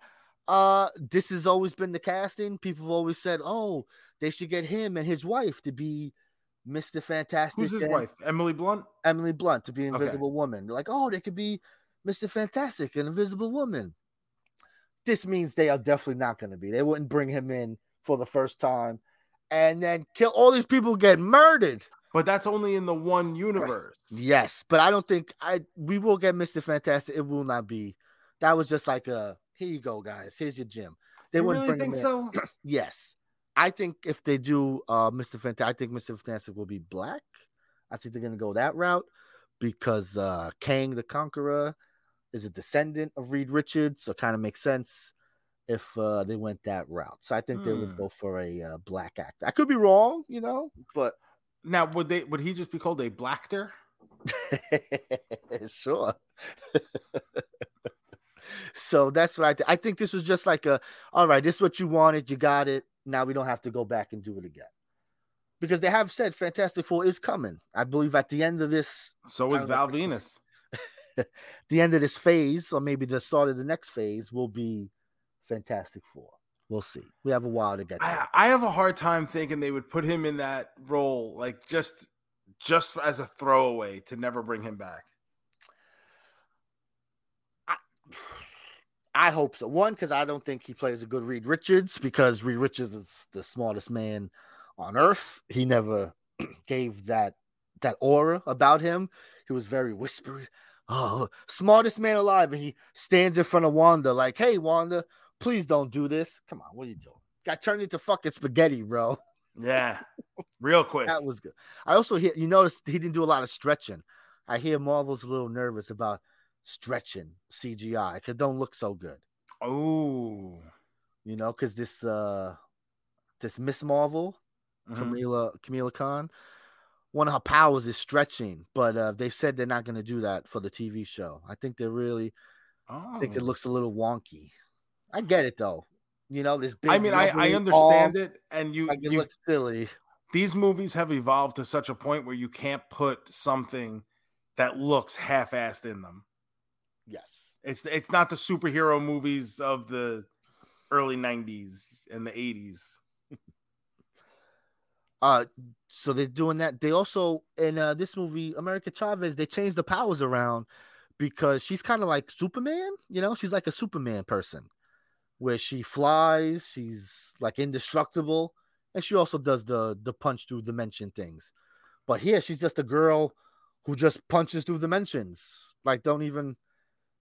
Uh, this has always been the casting. People have always said, "Oh, they should get him and his wife to be Mister Fantastic." Who's his wife? Emily Blunt. Emily Blunt to be Okay. Invisible Woman. They're like, "Oh, they could be Mister Fantastic and Invisible Woman." This means they are definitely not going to be. They wouldn't bring him in for the first time, and then kill all these people get murdered. But that's only in the one universe. Yes, but I don't think I we will get Mister Fantastic. It will not be. That was just like a here you go, guys. Here's your gym. They you wouldn't really bring think him in. so? Yes, I think if they do uh Mister Fantastic, I think Mister Fantastic will be black. I think they're gonna go that route because uh Kang the Conqueror is a descendant of Reed Richards, so it kind of makes sense if uh they went that route. So I think they would Hmm. go for a uh, black actor. I could be wrong, you know, but Now, would they? Would he just be called a blackter? sure. so that's what I think. I think this was just like a, all right, this is what you wanted, you got it. Now we don't have to go back and do it again. Because they have said Fantastic Four is coming. I believe at the end of this, So is. Val Venus. the end of this phase, or maybe the start of the next phase, will be Fantastic Four. We'll see. We have a while to get there. I, I have a hard time thinking they would put him in that role, like just just as a throwaway to never bring him back. I hope so. One, because I don't think he plays a good Reed Richards, because Reed Richards is the smartest man on earth. He never gave that that aura about him. He was very whispery. Oh, smartest man alive. And he stands in front of Wanda, like, hey, Wanda, please don't do this. Come on, what are you doing? Got turned into fucking spaghetti, bro. Yeah, real quick. That was good. I also hear you notice he didn't do a lot of stretching. I hear Marvel's a little nervous about stretching CGI because don't look so good. Oh, you know, because this uh this Miss Marvel, Mhm. Kamala Kamala Khan, one of her powers is stretching, but uh they said they're not gonna do that for the TV show. I think they're really oh. think it looks a little wonky. I get it though. You know, this big I mean, I, I understand ball, it, and you, Like it you looks silly. these movies have evolved to such a point where you can't put something that looks half-assed in them. Yes. It's it's not the superhero movies of the early '90s and the '80s. Uh so they're doing that. They also in uh this movie, America Chavez, they changed the powers around because she's kind of like Superman, you know, she's like a Superman person where she flies, she's like indestructible, and she also does the the punch through dimension things. But here she's just a girl who just punches through dimensions. Like don't even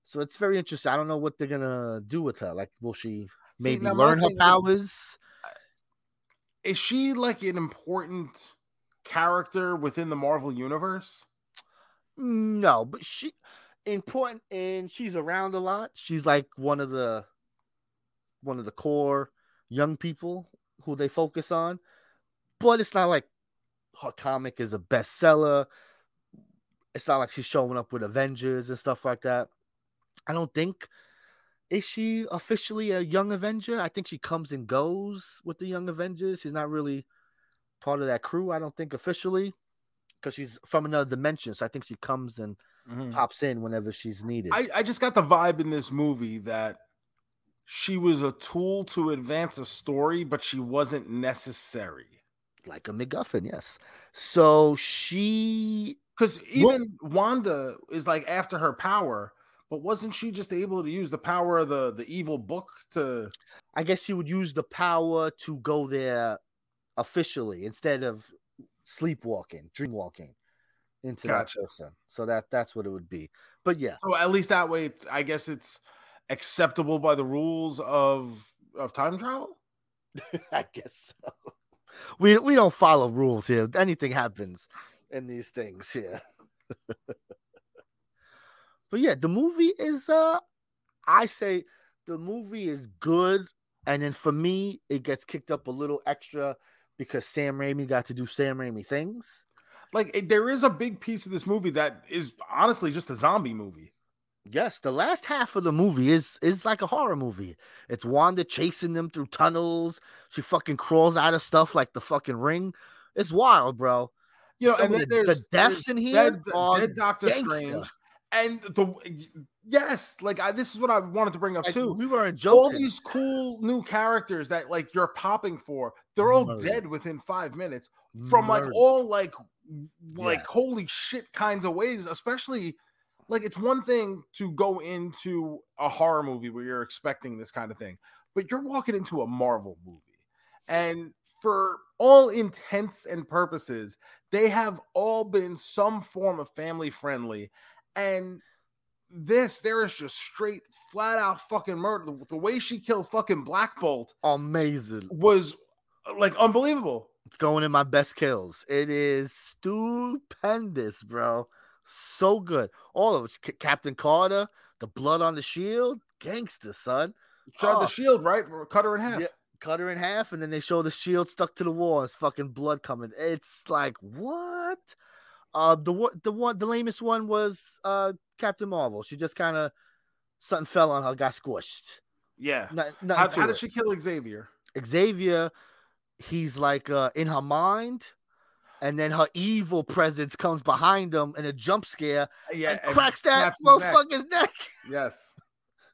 so it's very interesting. I don't know what they're gonna do with her. Like, will she maybe my learn her powers? Is she like an important character within the Marvel universe? No, but she important and she's around a lot. She's like one of the one of the core young people who they focus on. But it's not like her comic is a bestseller. It's not like she's showing up with Avengers and stuff like that. I don't think is she officially a young Avenger? I think she comes and goes with the young Avengers. She's not really part of that crew, I don't think officially. Because she's from another dimension. So I think she comes and mm-hmm. pops in whenever she's needed. I, I just got the vibe in this movie that she was a tool to advance a story, but she wasn't necessary. like a MacGuffin, yes. So she Because even Wanda is like after her power, but wasn't she just able to use the power of the the evil book to? I guess she would use the power to go there officially instead of sleepwalking, dreamwalking into Gotcha. that person. So that that's what it would be. But yeah, So at least that way, it's I guess it's acceptable by the rules of of time travel. I guess so. We we don't follow rules here. Anything happens in these things here. but yeah, the movie is uh I say the movie is good. And then for me, it gets kicked up a little extra because Sam Raimi got to do Sam Raimi things. Like it, there is a big piece of this movie that is honestly just a zombie movie. Yes, the last half of the movie is is like a horror movie. It's Wanda chasing them through tunnels. She fucking crawls out of stuff like the fucking ring. It's wild, bro. You know, Some and then the- the deaths in here dead, are dead Doctor gangsta. Strange, and the yes, like I, this is what I wanted to bring up Like, too. we weren't All these cool new characters that like you're popping for, they're all Murder. dead within five minutes from like all like like Yeah. holy shit kinds of ways. Especially like it's one thing to go into a horror movie where you're expecting this kind of thing, but you're walking into a Marvel movie, and for all intents and purposes, they have all been some form of family friendly, and this there is just straight flat out fucking murder. The, way she killed fucking Black Bolt amazing. was like unbelievable. It's going in my best kills. It is stupendous, bro. So good. All of it. C- Captain Carter, the blood on the shield, gangster, son. Shot Oh. the shield, right? Cut her in half. Yeah. Cut her in half, and then they show the shield stuck to the wall. It's fucking blood coming. It's like what? Uh, the one, the one, the lamest one was uh Captain Marvel. She just kind of something fell on her, got squished. Yeah. Not, How, how did she kill Xavier? Xavier, he's like uh in her mind, and then her evil presence comes behind him in a jump scare Yeah, and, cracks that his neck. neck. Yes.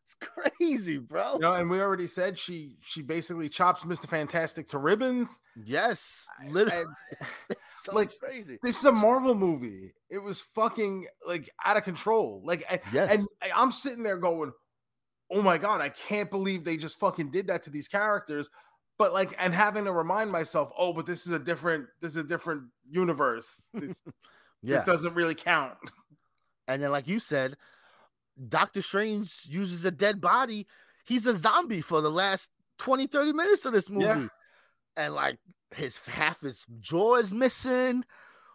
It's crazy, bro. You know, and we already said she she basically chops Mr. Fantastic to ribbons. Yes, literally, so like, crazy. this is a Marvel movie. It was fucking like out of control. Like and, Yes, and I'm sitting there going, "Oh my god, I can't believe they just fucking did that to these characters." But like, and having to remind myself, "Oh, but this is a different, this is a different universe. This, yeah. this doesn't really count." And then, like you said, Doctor Strange uses a dead body. He's a zombie for the last 20, 30 minutes of this movie. Yeah. And like his half his jaw is missing.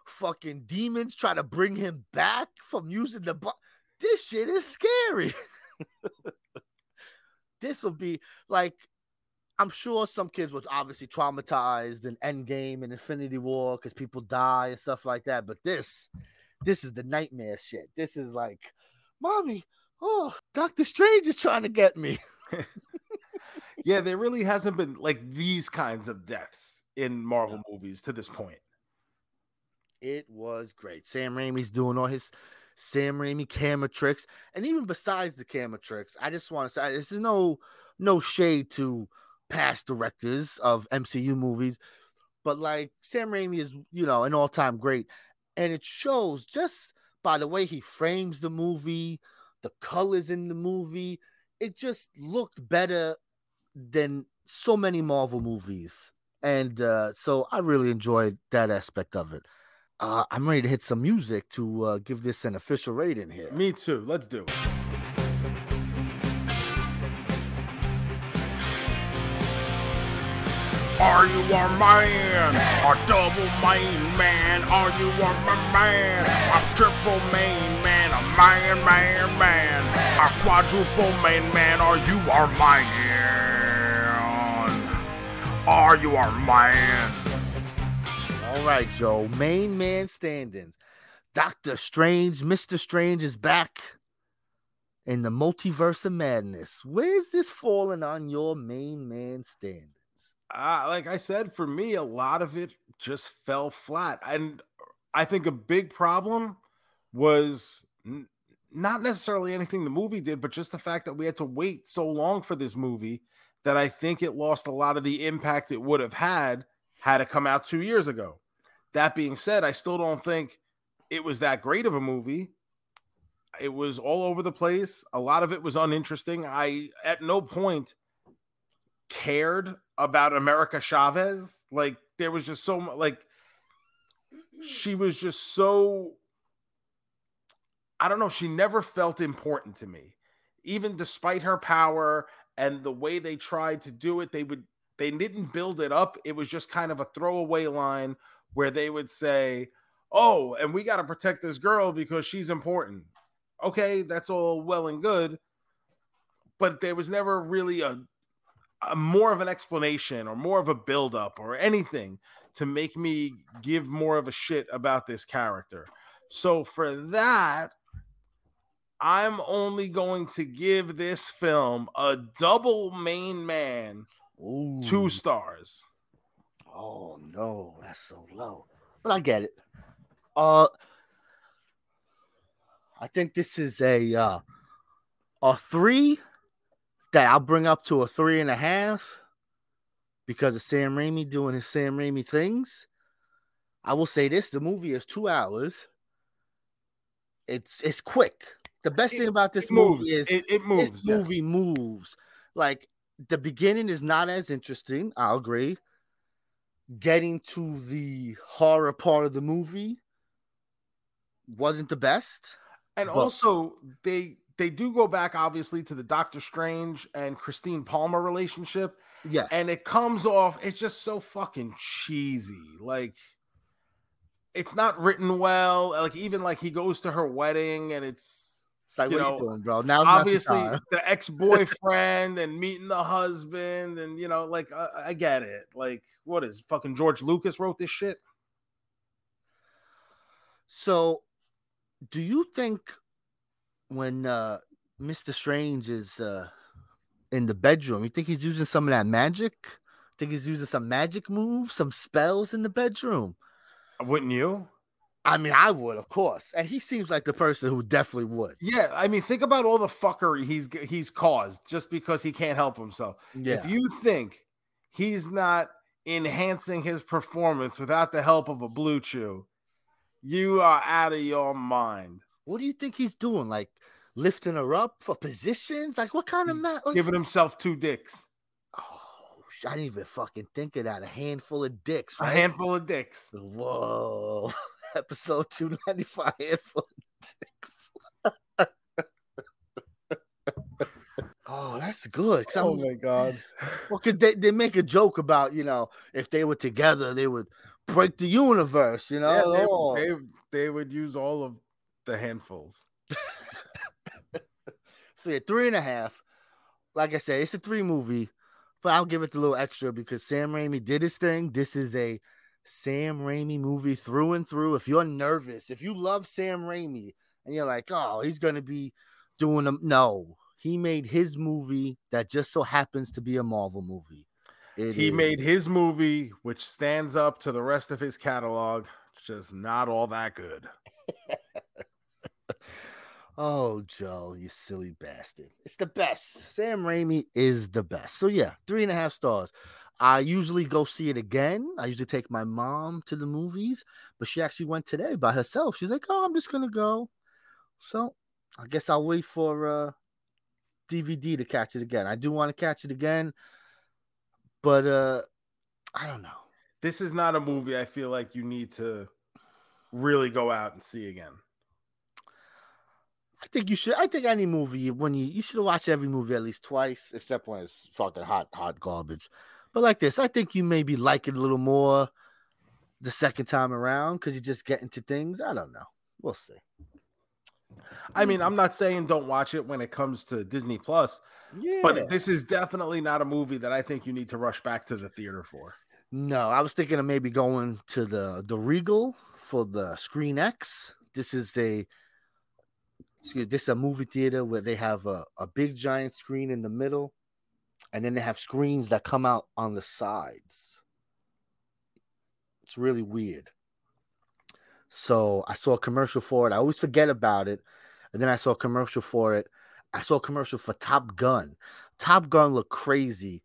Fucking demons try to bring him back from using the bu- This shit is scary. this will be like I'm sure some kids were obviously traumatized in Endgame and Infinity War because people die and stuff like that. But this, this is the nightmare shit. This is like, mommy, oh, Doctor Strange is trying to get me. yeah, there really hasn't been like these kinds of deaths in Marvel movies to this point. It was great. Sam Raimi's doing all his Sam Raimi camera tricks, and even besides the camera tricks, I just want to say this is no no shade to past directors of MCU movies, but like Sam Raimi is you know an all time great, and it shows just by the way he frames the movie, the colors in the movie. It just looked better than so many Marvel movies, and uh, so I really enjoyed that aspect of it. Uh, I'm ready to hit some music to uh, give this an official rating here. Me too. Let's do it. Are you a man? A double main man? Are you a ma- man? A triple main man? A man, man, man? A quadruple main man? Are you our man? Are you our man? All right, Joe. Main man standings. Doctor Strange, Mr. Strange is back in the multiverse of madness. Where's this falling on your main man standings? Uh, like I said, for me, a lot of it just fell flat. And I think a big problem was n- not necessarily anything the movie did, but just the fact that we had to wait so long for this movie that I think it lost a lot of the impact it would have had had it come out two years ago. That being said, I still don't think it was that great of a movie. It was all over the place. A lot of it was uninteresting. I, at no point, cared about America Chavez. Like there was just so much like she was just so I don't know, she never felt important to me. Even despite her power and the way they tried to do it, they would they didn't build it up. It was just kind of a throwaway line where they would say, "Oh, and we got to protect this girl because she's important." Okay, that's all well and good, but there was never really a more of an explanation or more of a build up or anything to make me give more of a shit about this character. So for that, I'm only going to give this film a double main man Ooh. two stars. Oh no, that's so low. But I get it. Uh, I think this is a uh, a three that I'll bring up to a three and a half because of Sam Raimi doing his Sam Raimi things. I will say this: the movie is two hours. It's it's quick. The best It- thing about this moves. movie is it, it moves. this yes. movie moves. Like the beginning is not as interesting. I'll agree. Getting to the horror part of the movie wasn't the best. And also, they they do go back obviously to the Doctor Strange and Christine Palmer relationship, Yeah, and it comes off. It's just so fucking cheesy. Like it's not written well. Like even like he goes to her wedding, and it's it's like you what are know, you doing, bro? The obviously the ex boyfriend and meeting the husband, and you know, like I, I get it. Like what is fucking George Lucas wrote this shit? So, do you think when uh Mr. Strange is uh in the bedroom, you think he's using some of that magic? Think he's using some magic moves, some spells in the bedroom? Wouldn't you? I mean, I would, of course, and he seems like the person who definitely would. Yeah, I mean, think about all the fuckery he's he's caused just because he can't help himself. Yeah, If you think he's not enhancing his performance without the help of a blue chew, you are out of your mind. What do you think he's doing? Like lifting her up for positions? Like what kind He's of man? like- Giving himself two dicks, Oh, I didn't even fucking think of that. A handful of dicks, a handful of dicks. Whoa. Episode 295 handful of dicks. oh, that's good. 'cause I'm- oh my god! well, cause they, they make a joke about, you know, if they were together, they would break the universe, you know. Yeah, they, Oh. they they would use all of the handfuls. So yeah, three and a half. Like I said, it's a three movie, but I'll give it a little extra because Sam Raimi did his thing. This is a Sam Raimi movie through and through. If you're nervous, if you love Sam Raimi and you're like, oh, he's gonna be doing them. No, he made his movie that just so happens to be a Marvel movie. It he is- made his movie, which stands up to the rest of his catalog, just not all that good. Oh, Joe, you silly bastard. It's the best. Sam Raimi is the best. So, yeah, three and a half stars. I usually go see it again. I usually take my mom to the movies, but she actually went today by herself. She's like, oh, I'm just to go. So, I guess I'll wait for uh, DVD to catch it again. I do want to catch it again, but uh, I don't know. This is not a movie I feel like you need to really go out and see again. I think you should. I think any movie when you you should watch every movie at least twice, except when it's fucking hot, hot garbage. But like this, I think you maybe like it a little more the second time around because you just get into things. I don't know. We'll see. I mean, I'm not saying don't watch it when it comes to Disney Plus, Yeah. but this is definitely not a movie that I think you need to rush back to the theater for. no, I was thinking of maybe going to the the Regal for the Screen X. This is a excuse, this is a movie theater where they have a, a big giant screen in the middle, and then they have screens that come out on the sides. It's really weird. So I saw a commercial for it. I always forget about it. And then I saw a commercial for it. I saw a commercial for Top Gun. Top Gun looked crazy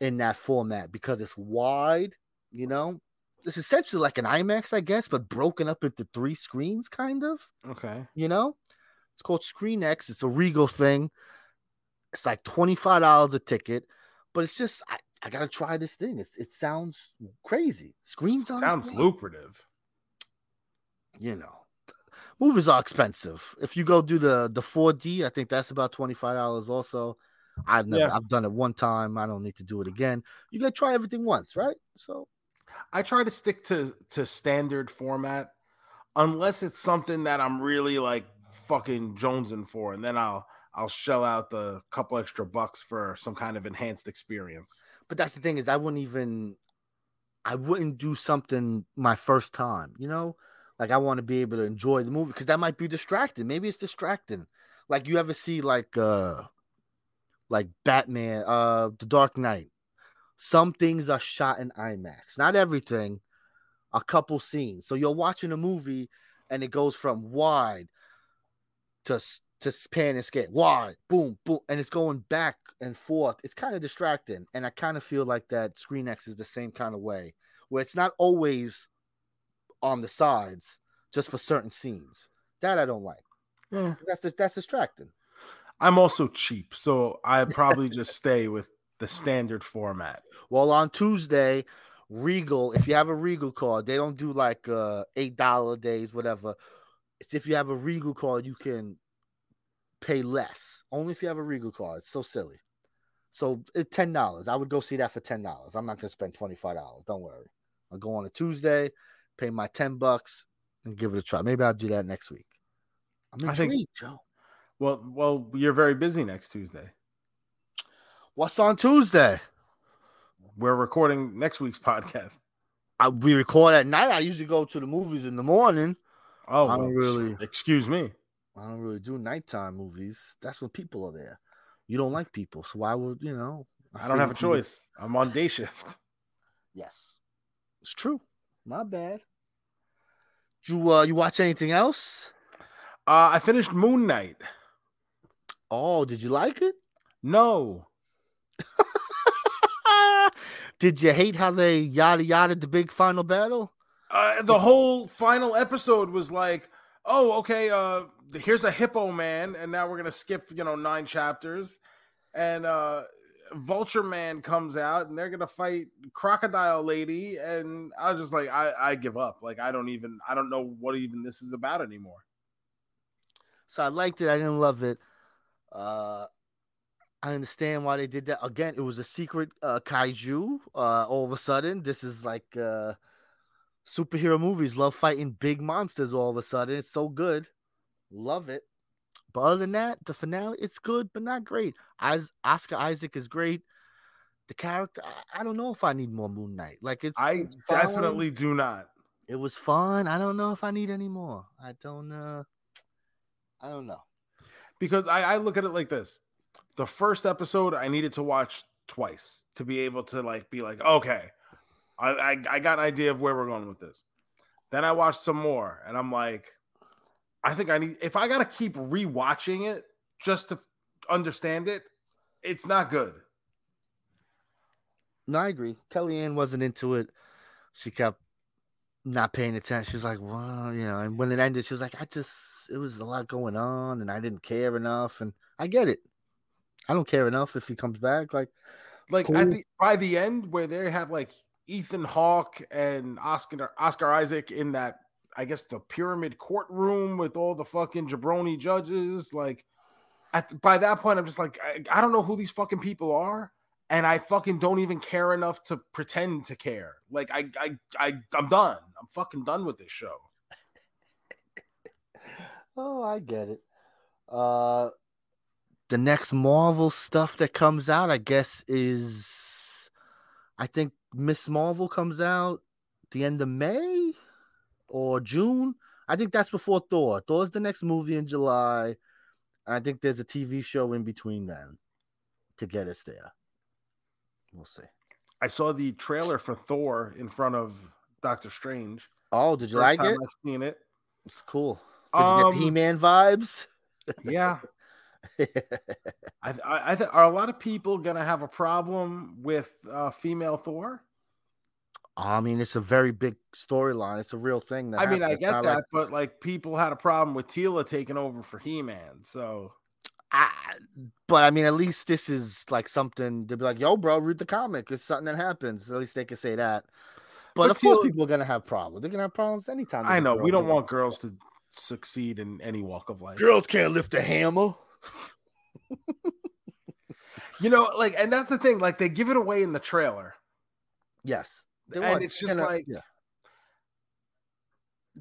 in that format because it's wide, you know. It's essentially like an IMAX, I guess, but broken up into three screens, kind of, Okay. you know. It's called Screen X. It's a Regal thing. It's like $25 a ticket, but it's just I, I gotta try this thing. It's it sounds crazy. Screens on Sounds lucrative. you know, movies are expensive. If you go do the the 4D, I think that's about twenty five dollars. Also, I've never Yeah. I've done it one time. I don't need to do it again. You gotta try everything once, right? So I try to stick to to standard format unless it's something that I'm really like fucking jonesing for, and then I'll I'll shell out the couple extra bucks for some kind of enhanced experience. but that's the thing is I wouldn't even I wouldn't do something my first time, you know? Like I want to be able to enjoy the movie because that might be distracting. Maybe it's distracting. Like you ever see like uh like Batman, uh The Dark Knight. Some things are shot in IMAX. Not everything, a couple scenes. So you're watching a movie and it goes from wide to to pan and skate, Why? boom, boom, and it's going back and forth. It's kind of distracting, and I kind of feel like that Screen X is the same kind of way, where it's not always on the sides, just for certain scenes. That I don't like. Yeah. That's that's distracting. I'm also cheap, so I probably just stay with the standard format. Well, on Tuesday, Regal, if you have a Regal card, they don't do like uh eight dollar days, whatever. It's if you have a Regal card, you can pay less. Only if you have a Regal card. It's so silly. So it ten dollars. I would go see that for ten dollars. I'm not gonna spend twenty five dollars. Don't worry. I'll go on a Tuesday, pay my ten bucks, and give it a try. Maybe I'll do that next week. I'm I think- intrigued, Joe. Well, well, you're very busy next Tuesday. What's on Tuesday? We're recording next week's podcast. I, we record at night. I usually go to the movies in the morning. Oh, I don't well, really- Excuse me. I don't really do nighttime movies. That's when people are there. You don't like people, so why would you know? I don't have a figured you would- choice. I'm on day shift. Yes, it's true. My bad. You uh, you watch anything else? Uh, I finished Moon Knight. Oh, did you like it? No, did you hate how they yada yada the big final battle? Uh, the whole final episode was like, oh, okay, uh, here's a hippo man, and now we're gonna skip, you know, nine chapters, and uh, Vulture Man comes out, and they're gonna fight Crocodile Lady, and I was just like, I, I give up. Like, I don't even, I don't know what even this is about anymore. So I liked it. I didn't love it. Uh, I understand why they did that. Again, it was a secret uh, kaiju. Uh, all of a sudden, this is like uh, superhero movies love fighting big monsters. All of a sudden, it's so good. Love it. But other than that, the finale, it's good, but not great. As Oscar Isaac is great. The character, I, I don't know if I need more Moon Knight. Like it's I fine. definitely do not. it was fun. I don't know if I need any more. I don't uh I don't know. because I, I look at it like this the first episode i needed to watch twice to be able to like be like okay I, I i got an idea of where we're going with this then i watched some more and i'm like i think i need if i gotta keep rewatching it just to understand it it's not good No, I agree. Kellyanne wasn't into it. She kept not paying attention. She was like, well, you know, and when it ended, she was like, I just, it was a lot going on and I didn't care enough. And I get it. I don't care enough if he comes back. Like, like cool. at the by the end where they have like Ethan Hawke and Oscar Oscar Isaac in that I guess the pyramid courtroom with all the fucking jabroni judges. Like at by that point I'm just like I, I don't know who these fucking people are and I fucking don't even care enough to pretend to care. Like I I, I I'm done. I'm fucking done with this show. Oh, I get it. Uh, the next Marvel stuff that comes out, I guess, is I think Miss Marvel comes out the end of May or June. I think that's before Thor. Thor's the next movie in July. I think there's a TV show in between then to get us there. We'll see. I saw the trailer for Thor in front of Doctor Strange Oh, did you First like it? I've seen it It's cool. Did you Um, get He-Man vibes? yeah I, I, I th- are a lot of people gonna have a problem with uh, female Thor. I mean, it's a very big storyline. It's a real thing. That I mean, I happened. Get that, like- but like people had a problem with Teela taking over for He Man. So I, but I mean, at least this is like something to be like, "Yo, bro, read the comic. It's something that happens." At least they can say that. But, But of course, people are gonna have problems. They're gonna have problems anytime. I know we don't want girls to succeed in any walk of life. girls can't lift a hammer. You know, like, and that's the thing. Like, they give it away in the trailer. Yes, And it's just gonna- like- yeah.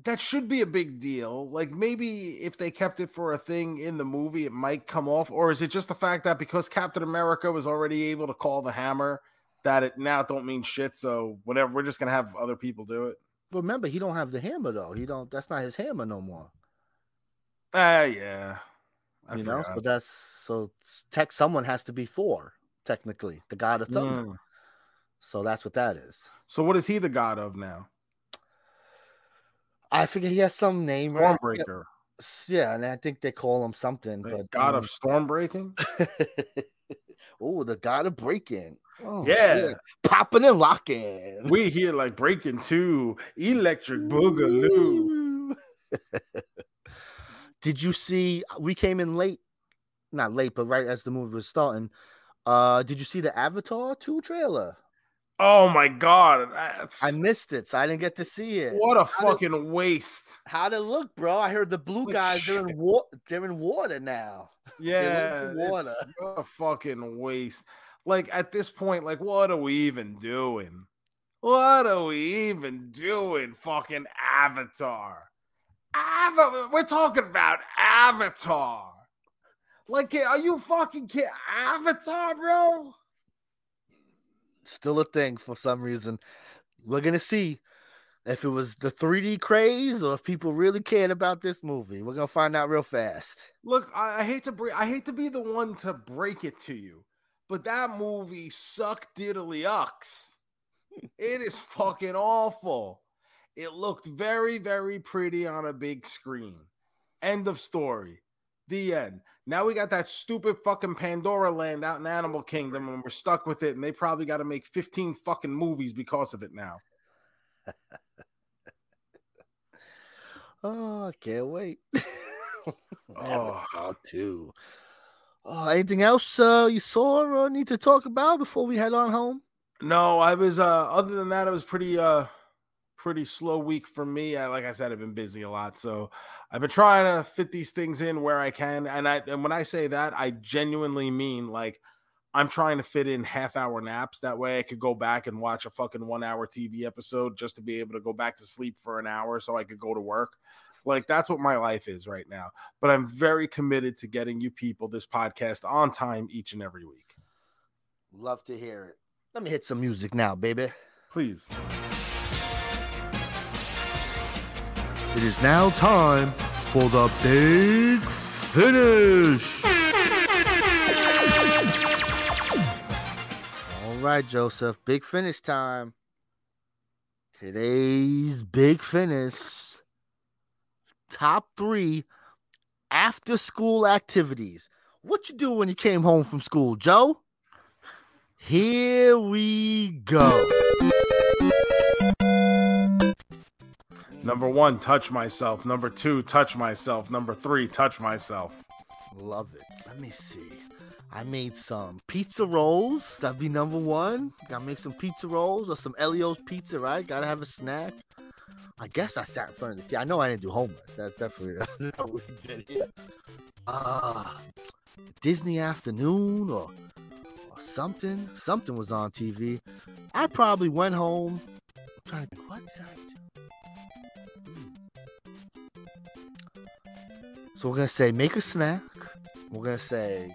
That should be a big deal. Like, maybe if they kept it for a thing in the movie, it might come off. Or is it just the fact that because Captain America was already able to call the hammer, that it now don't mean shit? So whatever, we're just gonna have other people do it. Remember, he don't have the hammer though. He don't. That's not his hammer no more. Ah, yeah. I you know, forgot. so that's so tech. Someone has to be Thor, technically, the god of thunder. Mm. So that's what that is. So what is he the god of now? I forget he has some name. right? Stormbreaker, Yeah, and I think they call him something. the But god um, of storm breaking. oh, the god of breaking. Oh, Yeah. popping and locking. we here like breaking too. electric boogaloo. Did you see? We came in late, not late, but right as the movie was starting. Uh, did you see the Avatar two trailer? Oh my god, that's- I missed it, so I didn't get to see it. what a How did- fucking waste. How'd it look, bro? I heard the blue Like guys they're in water. They're in water now. Yeah, water. a fucking waste. Like at this point, like what are we even doing? What are we even doing? Fucking Avatar. Ava- we're talking about Avatar. Like, are you fucking kidding? Avatar, bro? Still a thing for some reason. We're gonna see if it was the 3D craze or if people really cared about this movie. We're gonna find out real fast. Look, I, I hate to break. I hate to be the one to break it to you, but that movie sucked diddly ucks. It is fucking awful. It looked very, very pretty on a big screen. End of story. The end. Now we got that stupid fucking Pandora land out in Animal Kingdom, and we're stuck with it. And they probably got to make 15 fucking movies because of it now. Oh, I can't wait. Oh. Two. Oh, anything else uh, you saw or need to talk about before we head on home? No, I was uh other than that, it was pretty uh pretty slow week for me. I, like I said, I've been busy a lot. So I've been trying to fit these things in where I can. And I and when I say that, I genuinely mean like I'm trying to fit in half hour naps. That way I could go back and watch a fucking one hour TV episode just to be able to go back to sleep for an hour so I could go to work. Like that's what my life is right now. But I'm very committed to getting you people this podcast on time each and every week. Love to hear it. Let me hit some music now, baby. Please. It is now time for the big finish. All right, Joseph, big finish time. Today's big finish top three after school activities. What you do when you came home from school, Joe? Here we go. Number one, touch myself. Number two, touch myself. Number three, touch myself. Love it. Let me see. I made some pizza rolls. That'd be number one. Gotta make some pizza rolls or some Ellio's pizza, right? Gotta have a snack. I guess I sat in front of the TV. I know I didn't do homework. That's definitely what we did here. Uh, Disney afternoon or, or something. Something was on TV. I probably went home. I'm trying to think, what did I do? So we're gonna say make a snack. We're gonna say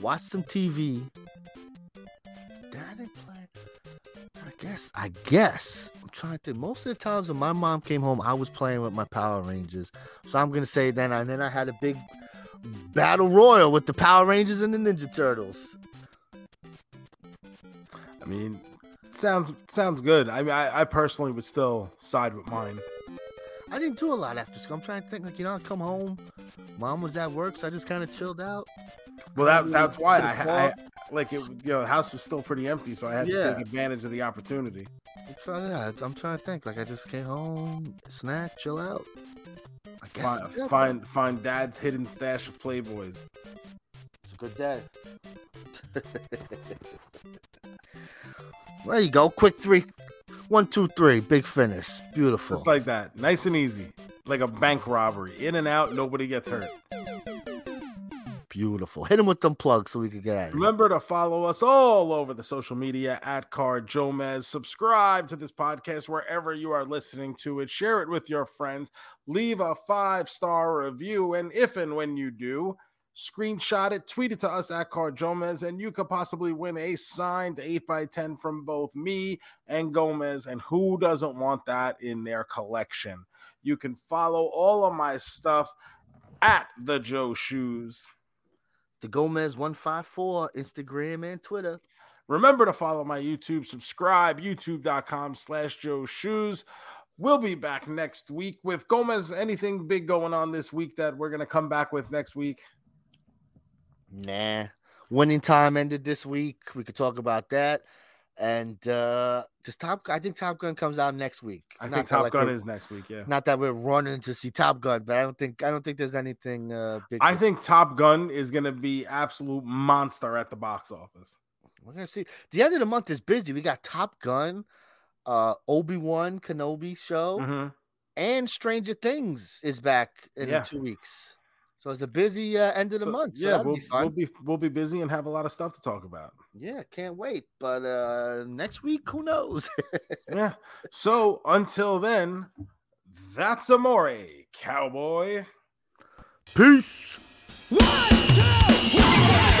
watch some TV. Did I play? I guess. I guess. I'm trying to. Most of the times when my mom came home, I was playing with my Power Rangers. So I'm gonna say then. And then I had a big battle royal with the Power Rangers and the Ninja Turtles. I mean, sounds sounds good. I mean, I, I personally would still side with mine. I didn't do a lot after school. I'm trying to think. Like you know, I come home. Mom was at work, so I just kind of chilled out. Well, that that's why I, I like it. You know, the house was still pretty empty, so I had Yeah. to take advantage of the opportunity. I'm trying, yeah, I'm trying to think. Like I just came home, snack, chill out. I guess Find yeah, find, find dad's hidden stash of Playboys. It's a good day. there you go. Quick three. One, two, three. Big finish. Beautiful. Just like that, nice and easy, like a bank robbery. In and out, nobody gets hurt. Beautiful. Hit him with them plugs so we can get out of here. Remember to follow us all over the social media at CarJoeMeZ. Subscribe to this podcast wherever you are listening to it. Share it with your friends. Leave a five star review. And if and when you do, screenshot it, tweet it to us at CarJoeMeZ, and you could possibly win a signed 8x10 from both me and Gomez. And who doesn't want that in their collection? You can follow all of my stuff at the Joe Shoes. The Gomez 154, Instagram and Twitter. Remember to follow my YouTube, subscribe, youtube.com slash Joe Shoes. We'll be back next week with Gomez. Anything big going on this week that we're gonna come back with next week? Nah. Winning time ended this week. We could talk about that. And uh just Top I think Top Gun comes out next week. I Not think Top like, Gun is next week. Yeah. not that we're running to see Top Gun, but I don't think I don't think there's anything uh big. I think Top Gun is gonna be absolute monster at the box office. we're gonna see. The end of the month is busy. We got Top Gun, uh Obi Wan Kenobi show, Mhm. and Stranger Things is back in Yeah. two weeks. So it's a busy uh, end of the So, month. So yeah, we'll be we'll be we'll be busy and have a lot of stuff to talk about. Yeah, can't wait. But uh next week, who knows? yeah. So until then, that's Amore, cowboy. Peace. One, two, one, two, three.